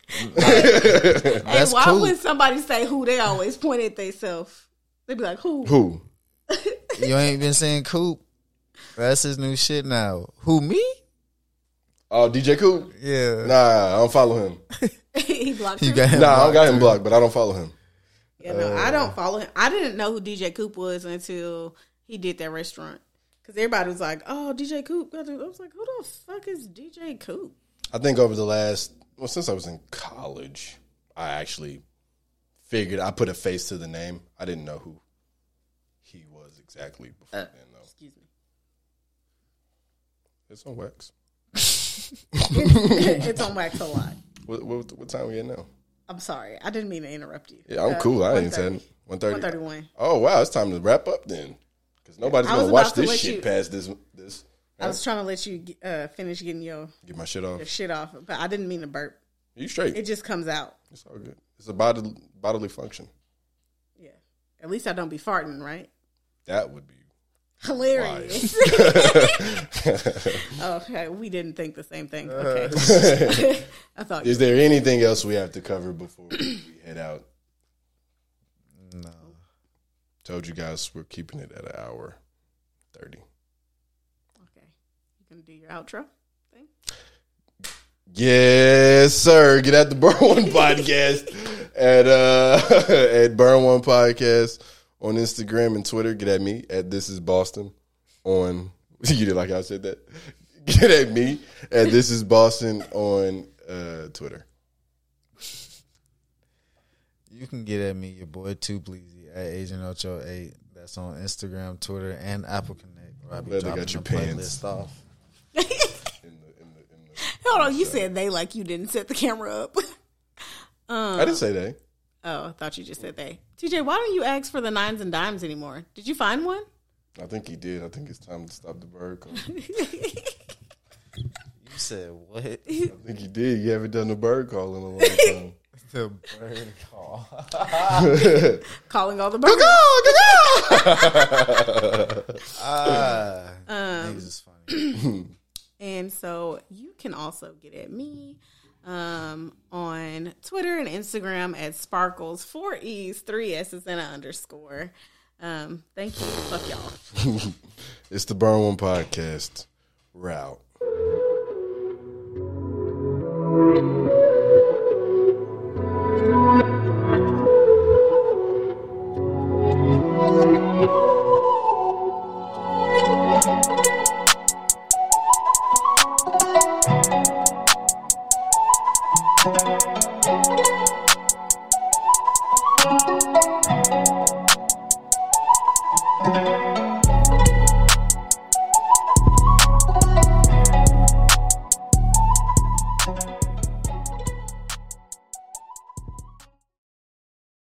Hey, That's why cool. would somebody say who? They always point at themselves. They'd be like, "Who? Who? [laughs] You ain't been saying Coop. That's his new shit now. Who me? Oh, DJ Coop? Yeah. Nah, I don't follow him. [laughs] he blocked You him. got him. Nah, I don't got him blocked, blocked, but I don't follow him. Yeah, no, I don't follow him. I didn't know who DJ Coop was until he did that restaurant. Because everybody was like, "Oh, DJ Coop." I was like, "Who the fuck is DJ Coop?" I think over the last well, since I was in college, I actually figured I put a face to the name. I didn't know who he was exactly before then though. Excuse me. It's on wax. [laughs] it's on wax a lot. What, what, what time we at now? I'm sorry. I didn't mean to interrupt you. Yeah, I'm Uh, cool. I ain't 1:30. one thirty. 131. Oh wow, it's time to wrap up then, because nobody's gonna watch this shit you- past this. This I was trying to let you uh, finish getting your, get my shit off. your shit off, but I didn't mean to burp. You straight? It just comes out. It's all good. It's a bodily bodily function. Yeah. At least I don't be farting, right? That would be Hilarious. [laughs] okay, we didn't think the same thing. Okay. [laughs] [laughs] I thought Is there anything else we have to cover before we head out? No. Told you guys we're keeping it at an hour thirty. Okay. Gonna do your outro thing? Yes, sir. Get at the [laughs] Burn One podcast at uh [laughs] at Burn One Podcast on Instagram and Twitter. Get at me at This Is Boston on [laughs] you did like I said that. Get at me at This Is Boston on uh Twitter. You can get at me, your boy Too Bleezy at Agent Ocho Eight. That's on Instagram, Twitter, and Apple Connect. Where I be Glad they dropping got your the pants. playlist off. In the, in the, in the, [laughs] Hold on, you said they like you didn't set the camera up. [laughs] I didn't say that. oh, I thought you just said they. TJ, why don't you ask for the nines and dimes anymore? Did you find one? I think he did. I think it's time to stop the bird call. [laughs] You said what? I think he did. You haven't done the bird call in a long time. the bird call. Calling all the birds. Ah, Um, niggas is funny. [clears throat] And so you can also get at me um, on Twitter and Instagram at Sparkles, four E's, three S's, and an underscore. Um, thank you. Fuck y'all. [laughs] It's the Burn One Podcast. Route.